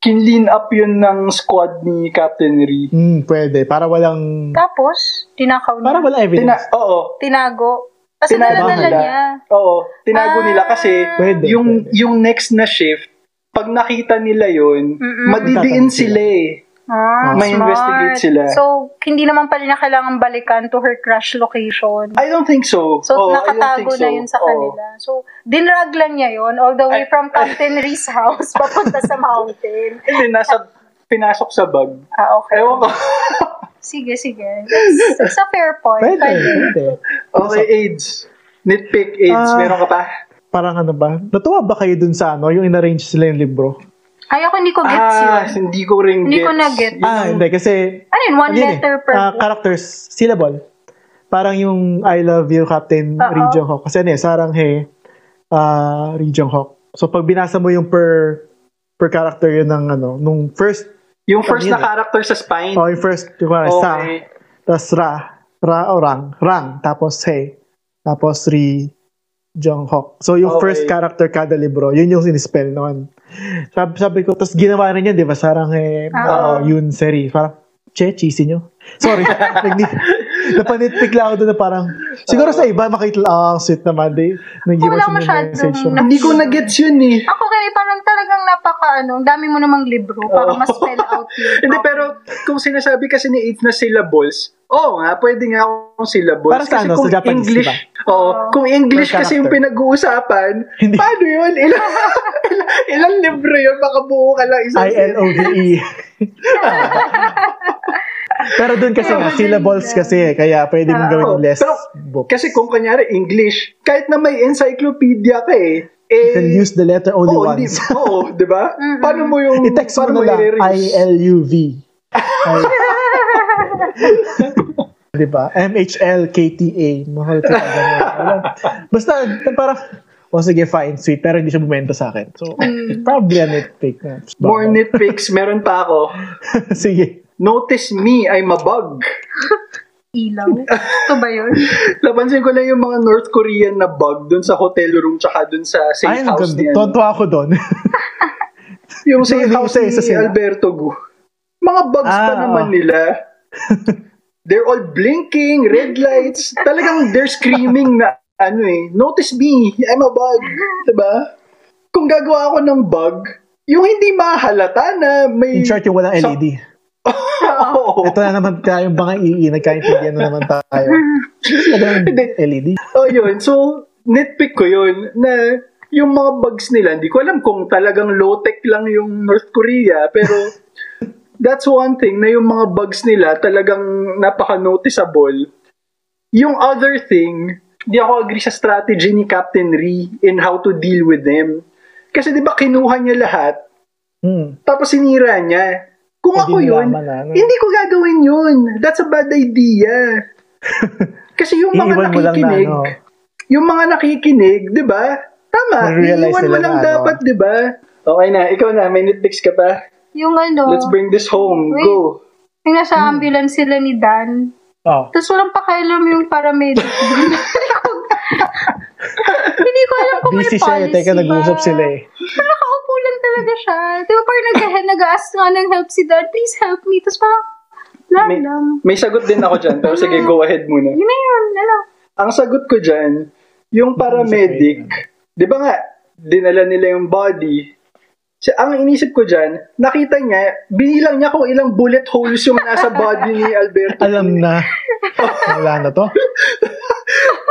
D: Kinlean up yun ng squad ni Captain Ri.
E: Hmm, pwede. Para walang...
A: Tapos, tinakaw niya.
E: Para walang
D: Tina,
E: evidence.
D: oo,
A: Tinago. Kasi
D: tinago nila.
A: niya.
D: Oo, tinago
A: Ah.
D: nila kasi
E: Pwede,
D: yung
E: pwede.
D: yung next na shift, pag nakita nila yun,
A: Mm-mm.
D: madidiin sila eh.
A: Ah,
D: May
A: smart.
D: investigate sila.
A: So, hindi naman pala na kailangan balikan to her crush location.
D: I don't think so.
A: So,
D: I don't
A: nakatago
D: think
A: na
D: so.
A: yun sa
D: Oo.
A: kanila. So, dinrag lang niya yun all the way
D: Ay-
A: from Captain Ree's house papunta sa mountain.
D: Hindi, nasa, pinasok sa bag.
A: Ah, okay.
D: Ewan ko.
A: Sige, sige. It's, it's a fair point.
E: Pwede,
A: Pwede.
E: pwede.
D: okay, AIDS. Nitpick, AIDS.
E: Ah.
D: Meron ka pa?
E: Parang ano ba? Natuwa ba kayo dun sa ano, yung inarrange sila yung libro?
A: Ay, ako hindi ko gets
D: Ah,
A: yun.
D: hindi ko rin
A: Hindi
D: gets.
A: ko na-get.
D: Yun
E: Ah, hindi. Kasi,
A: Ano yun? One
E: yun eh,
A: letter per
E: ah,
A: book?
E: characters, syllable. Parang yung I love you, Captain
A: Oo.
E: Ri Jong Hok. Kasi ano eh, sarang he, ah, Ri Jong Hok. So, pag binasa mo yung per, per character yun ng ano, nung first,
D: Yung first
E: Yun
D: na
E: eh.
D: character sa spine.
E: oh, yung first, yung parang sa,
D: Okay.
E: tapos ra, ra o rang, rang, tapos he, tapos Ri Jong Hok. So, yung
D: Okay.
E: first character kada libro, yun yung sinispell naman. Sabi, sabi ko, tapos ginawa rin yun, di ba? Sarang eh, uh, yun, seri. Parang, che, cheesy nyo. Sorry. Napanitpik lang ako doon na parang, siguro sa iba, makita lang, ah, sweet naman. Di, nag-give
A: Wala
E: us message.
D: Hindi ko na-gets yun eh.
A: Ako kaya parang talagang napaka ano, ang dami mo namang libro para
D: Oo.
A: ma-spell out yun.
D: Hindi, pero kung sinasabi kasi ni AIDS na syllables, oo nga, pwede nga akong syllables.
E: Para sa
D: kasi
E: ano,
D: kung
E: sa Japanese,
D: English,
E: diba?
D: oo, kung English kasi yung pinag-uusapan,
E: Hindi.
D: paano yun? Ilang, ilang, ilang libro yun? Baka buo ka lang isang
E: I-L-O-V-E. Pero doon kasi nga, syllables kasi, eh, kaya pwede mong gawin
D: Oo,
E: yung less
D: pero
E: book.
D: Kasi kung kanyari English, kahit na may encyclopedia ka eh,
E: You
D: eh,
E: can use the letter only
D: di,
E: once.
D: oo, di ba?
A: Mm-mm.
D: Paano mo yung,
E: I-text mo na lang? I-L-U-V. I- Di ba? M-H-L-K-T-A. Mahal ka Basta, parang, o sige, fine, sweet, pero hindi siya bumenta sa akin. So, probably a nitpick.
D: More nitpicks, meron pa ako.
E: sige.
D: Notice me, I'm a bug.
A: Ilaw. Ito ba yun?
D: Napansin ko lang yung mga North Korean na bug dun sa hotel room tsaka dun sa safe
E: Ay,
D: house niya.
E: Tonto ako doon.
D: Yung safe house ni
E: sila.
D: Alberto Gu. Mga bugs pa
E: Ah,
D: naman
E: oo.
D: nila. They're all blinking, red lights. Talagang they're screaming na, ano eh, notice me, I'm a bug. Diba? Kung gagawa ako ng bug, yung hindi mahalata na may...
E: In short, yung walang
D: Sa- Oo.
E: Ito na naman tayo, mga ii, nagkaintindihan na naman tayo. LED.
D: Oh, yun. So, nitpick ko yun na yung mga bugs nila, hindi ko alam kung talagang low-tech lang yung North Korea, pero that's one thing na yung mga bugs nila talagang napaka-noticeable. Yung other thing, di ako agree sa strategy ni Captain Ri in how to deal with them. Kasi di ba kinuha niya lahat,
E: Hmm.
D: Tapos sinira niya. Kung ako yun,
E: na, ano?
D: hindi ko gagawin yun. That's a bad idea. Kasi yung mga
E: lang na,
D: nakikinig,
E: ano,
D: yung mga nakikinig, di ba? Tama, iiwan mo lang
E: na, ano.
D: dapat, di ba? Okay na, ikaw na, may nitpicks ka pa.
A: Yung ano,
D: Let's bring this home.
A: Wait.
D: Go.
A: yung nasa ambulance sila ni Dan.
E: oh,
A: Tapos walang pakialam yung paramedic. Hindi ko alam kung
E: busy
A: may
E: siya
A: policy
E: Teka, nag-uusap
A: ba.
E: sila eh.
A: Lang talaga siya. Di ba parang nag- nag-ask nga ng help si Dan, please help me. Tapos parang, wala
D: May,
A: lang.
D: may sagot din ako dyan, pero sige, go ahead muna.
A: Yun na yun, ano.
D: Ang sagot ko dyan, yung paramedic, di ba nga, dinala nila yung body. Si, ang inisip ko dyan, nakita niya, binilang niya kung ilang bullet holes yung nasa body ni Alberto.
E: Alam na. Wala na to.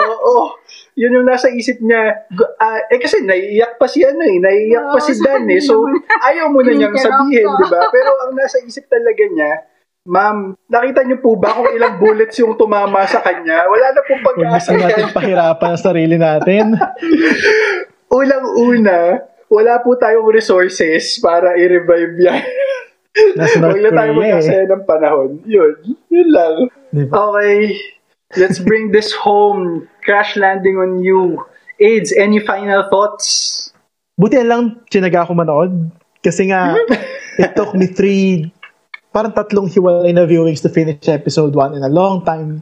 D: Oo. Yun yung nasa isip niya. Ah, eh kasi naiiyak pa si ano eh. Naiiyak pa
A: Oo,
D: si Dan eh. So, ayaw mo na niyang sabihin, di ba? Pero ang nasa isip talaga niya, Ma'am, nakita niyo po ba kung ilang bullets yung tumama sa kanya? Wala na pong
E: Huwag
D: pag-asa
E: gusto natin pahirapan ang sarili natin.
D: Unang-una, wala po tayong resources para i-revive yan.
E: Nasa North
D: Huwag na tayo magkasaya ng panahon. Yun. Yun lang.
E: Di ba?
D: Okay. Let's bring this home. Crash landing on you. AIDS, any final thoughts?
E: Buti na lang sinaga ako manood. Kasi nga, it took me three, parang tatlong hiwalay na viewings to finish episode 1 in a long time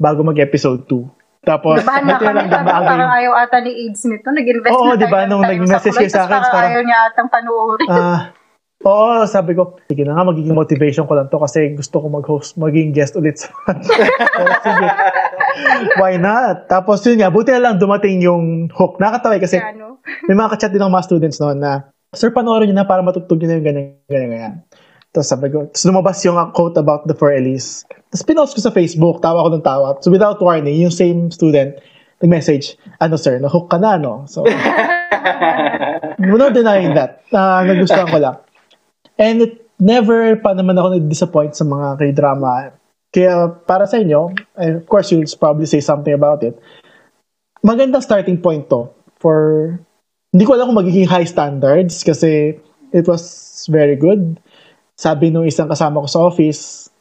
E: bago mag-episode 2. Tapos,
A: Nabahan na kami,
E: dumagay.
A: parang ayaw ata ni AIDS nito. Nag-invest
E: Oo,
A: na
E: di ba,
A: tayo
E: nung nag-message
A: sa
E: kayo sa akin,
A: tapos parang
E: parang-
A: ayaw niya atang panuorin.
E: Ah, oo, sabi ko, sige na nga, magiging motivation ko lang to kasi gusto ko mag-host, maging guest ulit sa Pero sige, why not? Tapos yun nga, buti na lang dumating yung hook. Nakatawa kasi
A: ano,
E: may mga kachat din ng mga students noon na, Sir, panoorin nyo na para matugtog nyo na yung ganyan, ganyan, ganyan. Tapos sabi ko, tapos lumabas yung quote about the Four Elise. Tapos pinost ko sa Facebook, tawa ko ng tawa. So without warning, yung same student, nag-message, ano sir, na-hook ka na, no? So, no denying that. Uh, nagustuhan ko lang. And it never pa naman ako nag-disappoint sa mga k-drama. Kaya para sa inyo, and of course you'll probably say something about it, magandang starting point to for hindi ko alam kung magiging high standards kasi it was very good. Sabi nung isang kasama ko sa office,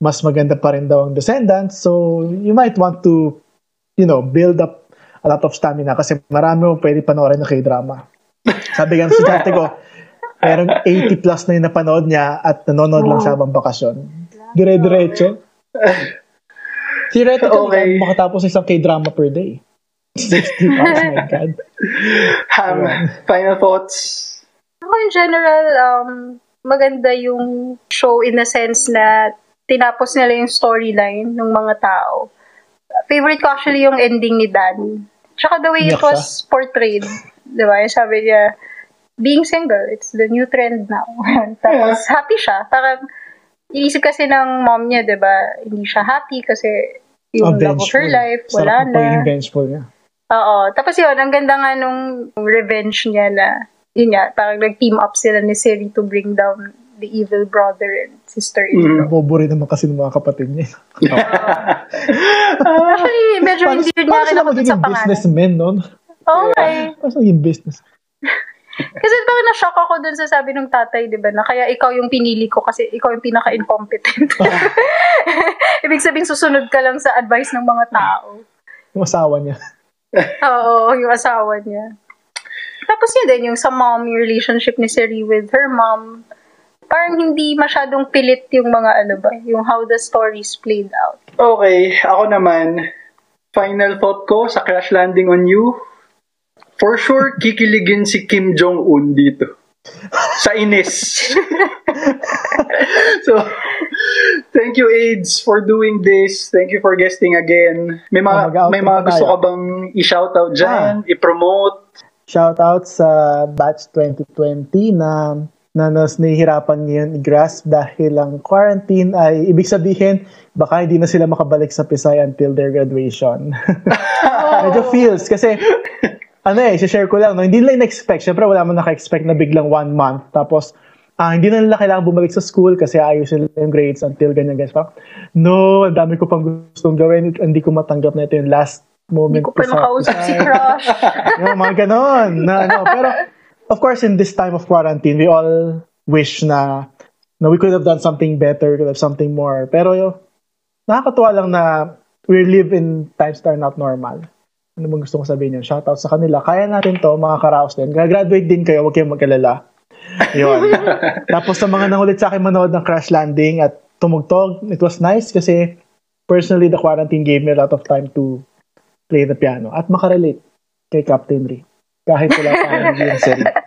E: mas maganda pa rin daw ang Descendants. So, you might want to, you know, build up a lot of stamina kasi marami mo pwede panoorin na k-drama. Sabi nga ng estudyante ko, merong 80 plus na yung napanood niya at nanonood lang siya habang bakasyon. Dire-diretso. Theoretical,
D: Okay.
E: okay. makatapos isang k-drama per day. 60 hours, my God.
D: Ham, final thoughts?
A: Ako in general, um, maganda yung show in the sense na tinapos nila yung storyline ng mga tao. Favorite ko actually yung ending ni Dan. Tsaka the way it
E: Iyak
A: was portrayed. Di ba? Yung sabi niya, being single, it's the new trend now. Tapos happy siya. Parang, iisip kasi ng mom niya, di ba? Hindi siya happy kasi yung
E: Oh,
A: love of her life,
E: Sarap
A: wala na.
E: pagiging vengeful niya.
A: Oo. Tapos yun, ang ganda nga nung revenge niya na, yun nga, parang nag-team up sila ni Siri to bring down the evil brother and sister-in-law.
E: Bobo rin naman kasi ng mga kapatid niya.
A: Actually, medyo hindi rin
E: paano
A: nga
E: sila
A: kinakot sa
E: magiging
A: pangalan.
E: businessmen, no?
A: Oo nga eh.
E: Paano sila magiging business?
A: Kasi parang na-shock ako dun sa sabi ng tatay, di ba, na kaya ikaw yung pinili ko kasi ikaw yung pinaka-incompetent. Ibig sabihin, susunod ka lang sa advice ng mga tao.
E: Yung asawa niya.
A: Oo, yung asawa niya. Tapos yun din, yung sa mom, yung relationship ni Siri with her mom, parang hindi masyadong pilit yung mga ano ba, yung how the stories played out.
D: Okay, ako naman, final thought ko sa Crash Landing on You, for sure, kikiligin si Kim Jong-un dito. Sa inis. so, thank you, AIDS, for doing this. Thank you for guesting again. May
E: Oh,
D: mga,
E: mag-outing
D: may mga gusto
E: tayo.
D: ka bang i-shoutout dyan, i-promote?
E: Shoutout sa batch 2020 na na nas nahihirapan ngayon i-grasp dahil ang quarantine ay ibig sabihin baka hindi na sila makabalik sa Pisay until their graduation. Medyo feels kasi ano eh, share ko lang, no? hindi nila in-expect. Siyempre, wala mo naka-expect na biglang one month. Tapos, ah hindi na nila kailangan bumalik sa school kasi ayos nila yung grades until ganyan, guys. Parang, no, ang dami ko pang gustong gawin. Hindi ko matanggap na ito yung last moment.
A: Hindi ko pa
E: sa-
A: makausap si Crush.
E: yung mga ganon. Na, ano. Pero, of course, in this time of quarantine, we all wish na na we could have done something better, could have something more. Pero nakakatuwa lang na we live in times that are not normal. Ano bang gusto ko sabihin yun? Shoutout sa kanila. Kaya natin to, mga karaos din. Graduate din kayo, huwag kayong magkalala. Yun. Tapos sa mga nangulit sa akin manood ng Crash Landing at tumugtog, it was nice kasi personally, the quarantine gave me a lot of time to play the piano at makarelate kay Captain Ray. Kahit wala pa yung series.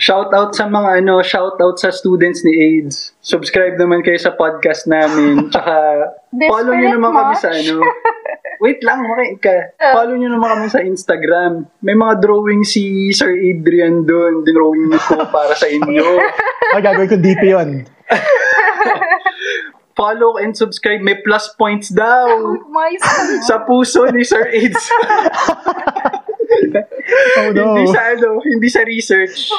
D: Shout out sa mga ano, shout out sa students ni AIDS. Subscribe naman kayo sa podcast namin. Tsaka follow nyo naman kami sa ano. Wait lang, makinig ka. Follow nyo naman kami sa Instagram. May mga drawing si Sir Adrian doon. Dinrawing ko para sa inyo.
E: Ay, gagawin ko DP yun.
D: Follow and subscribe. May plus points daw.
A: Mais
D: sa puso ni Sir AIDS.
E: Oh no.
D: hindi sa ano, hindi sa research.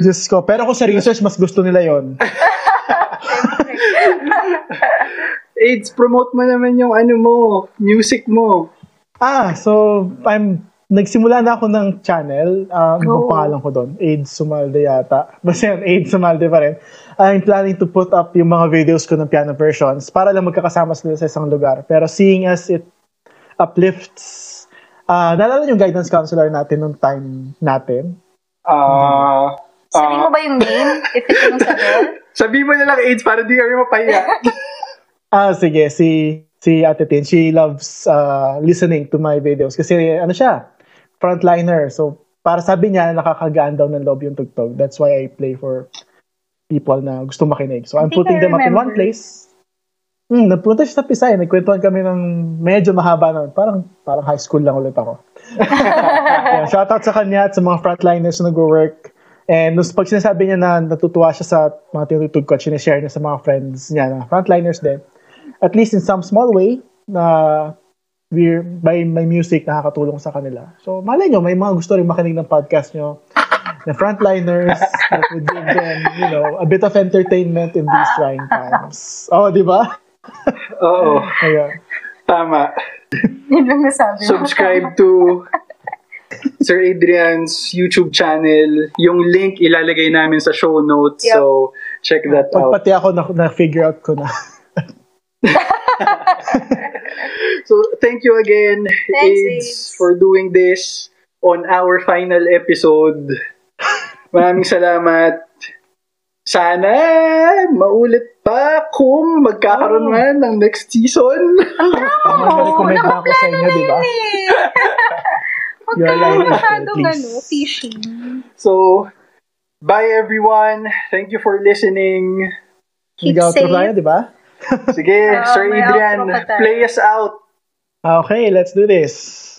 E: Diyos ko. Pero kung sa research, mas gusto nila yon.
D: AIDS, promote mo naman yung ano mo, music mo.
E: Ah, so I'm nagsimula na ako ng channel. Uh, bang
A: Oh.
E: pangalan ko doon? AIDS Sumalde yata. Basta yan, AIDS Sumalde pa rin. I'm planning to put up yung mga videos ko ng piano versions para lang magkakasama sila sa isang lugar. Pero seeing as it uplifts, ah naalala yung guidance counselor natin nung time natin?
D: Ah,
A: Sabi mo ba yung name? If it's yung sabi?
D: sabi mo na lang AIDS para di kami mapahiya.
E: Ah, sige, si si Ate Tin, she loves uh, listening to my videos kasi ano siya, frontliner. So, para sabi niya, nakakagaan daw ng loob yung tugtog. That's why I play for people na gusto makinig. So, I'm putting them up in one place. Hmm, nagpunta siya sa Pisay. Nagkwentuhan kami ng medyo mahaba na. Parang, parang high school lang ulit ako. yeah, shoutout sa kanya at sa mga frontliners na nag-work. And nung pag sinasabi niya na natutuwa siya sa mga tinutug ko at sinishare niya sa mga friends niya na frontliners din, at least in some small way, na we're, by my music nakakatulong sa kanila. So, malay nyo, may mga gusto rin makinig ng podcast nyo na frontliners that would give them, you know, a bit of entertainment in these trying times. Oh, di ba?
D: Oo,
E: Ayan.
D: tama.
A: Yun lang nasabi.
D: Subscribe to Sir Adrian's YouTube channel. Yung link ilalagay namin sa show notes.
A: Yep.
D: So, check that
E: Pag
D: out.
E: pati ako na, na-figure out ko na.
D: So, thank you again,
A: Thanks,
D: AIDS, for doing this on our final episode. Maraming salamat. Sana maulit pa kung magkakaroon
E: Oh.
D: man ng next season.
E: Recommend na ako sa inyo, di ba?
A: Huwag ka masyadong
E: please.
A: ano, fishing.
D: So, bye everyone. Thank you for listening.
A: Keep
E: Nag-outro
A: safe.
E: tayo, di ba?
D: Sige,
A: Oo,
D: Sir Adrian, play us out.
E: Okay, let's do this.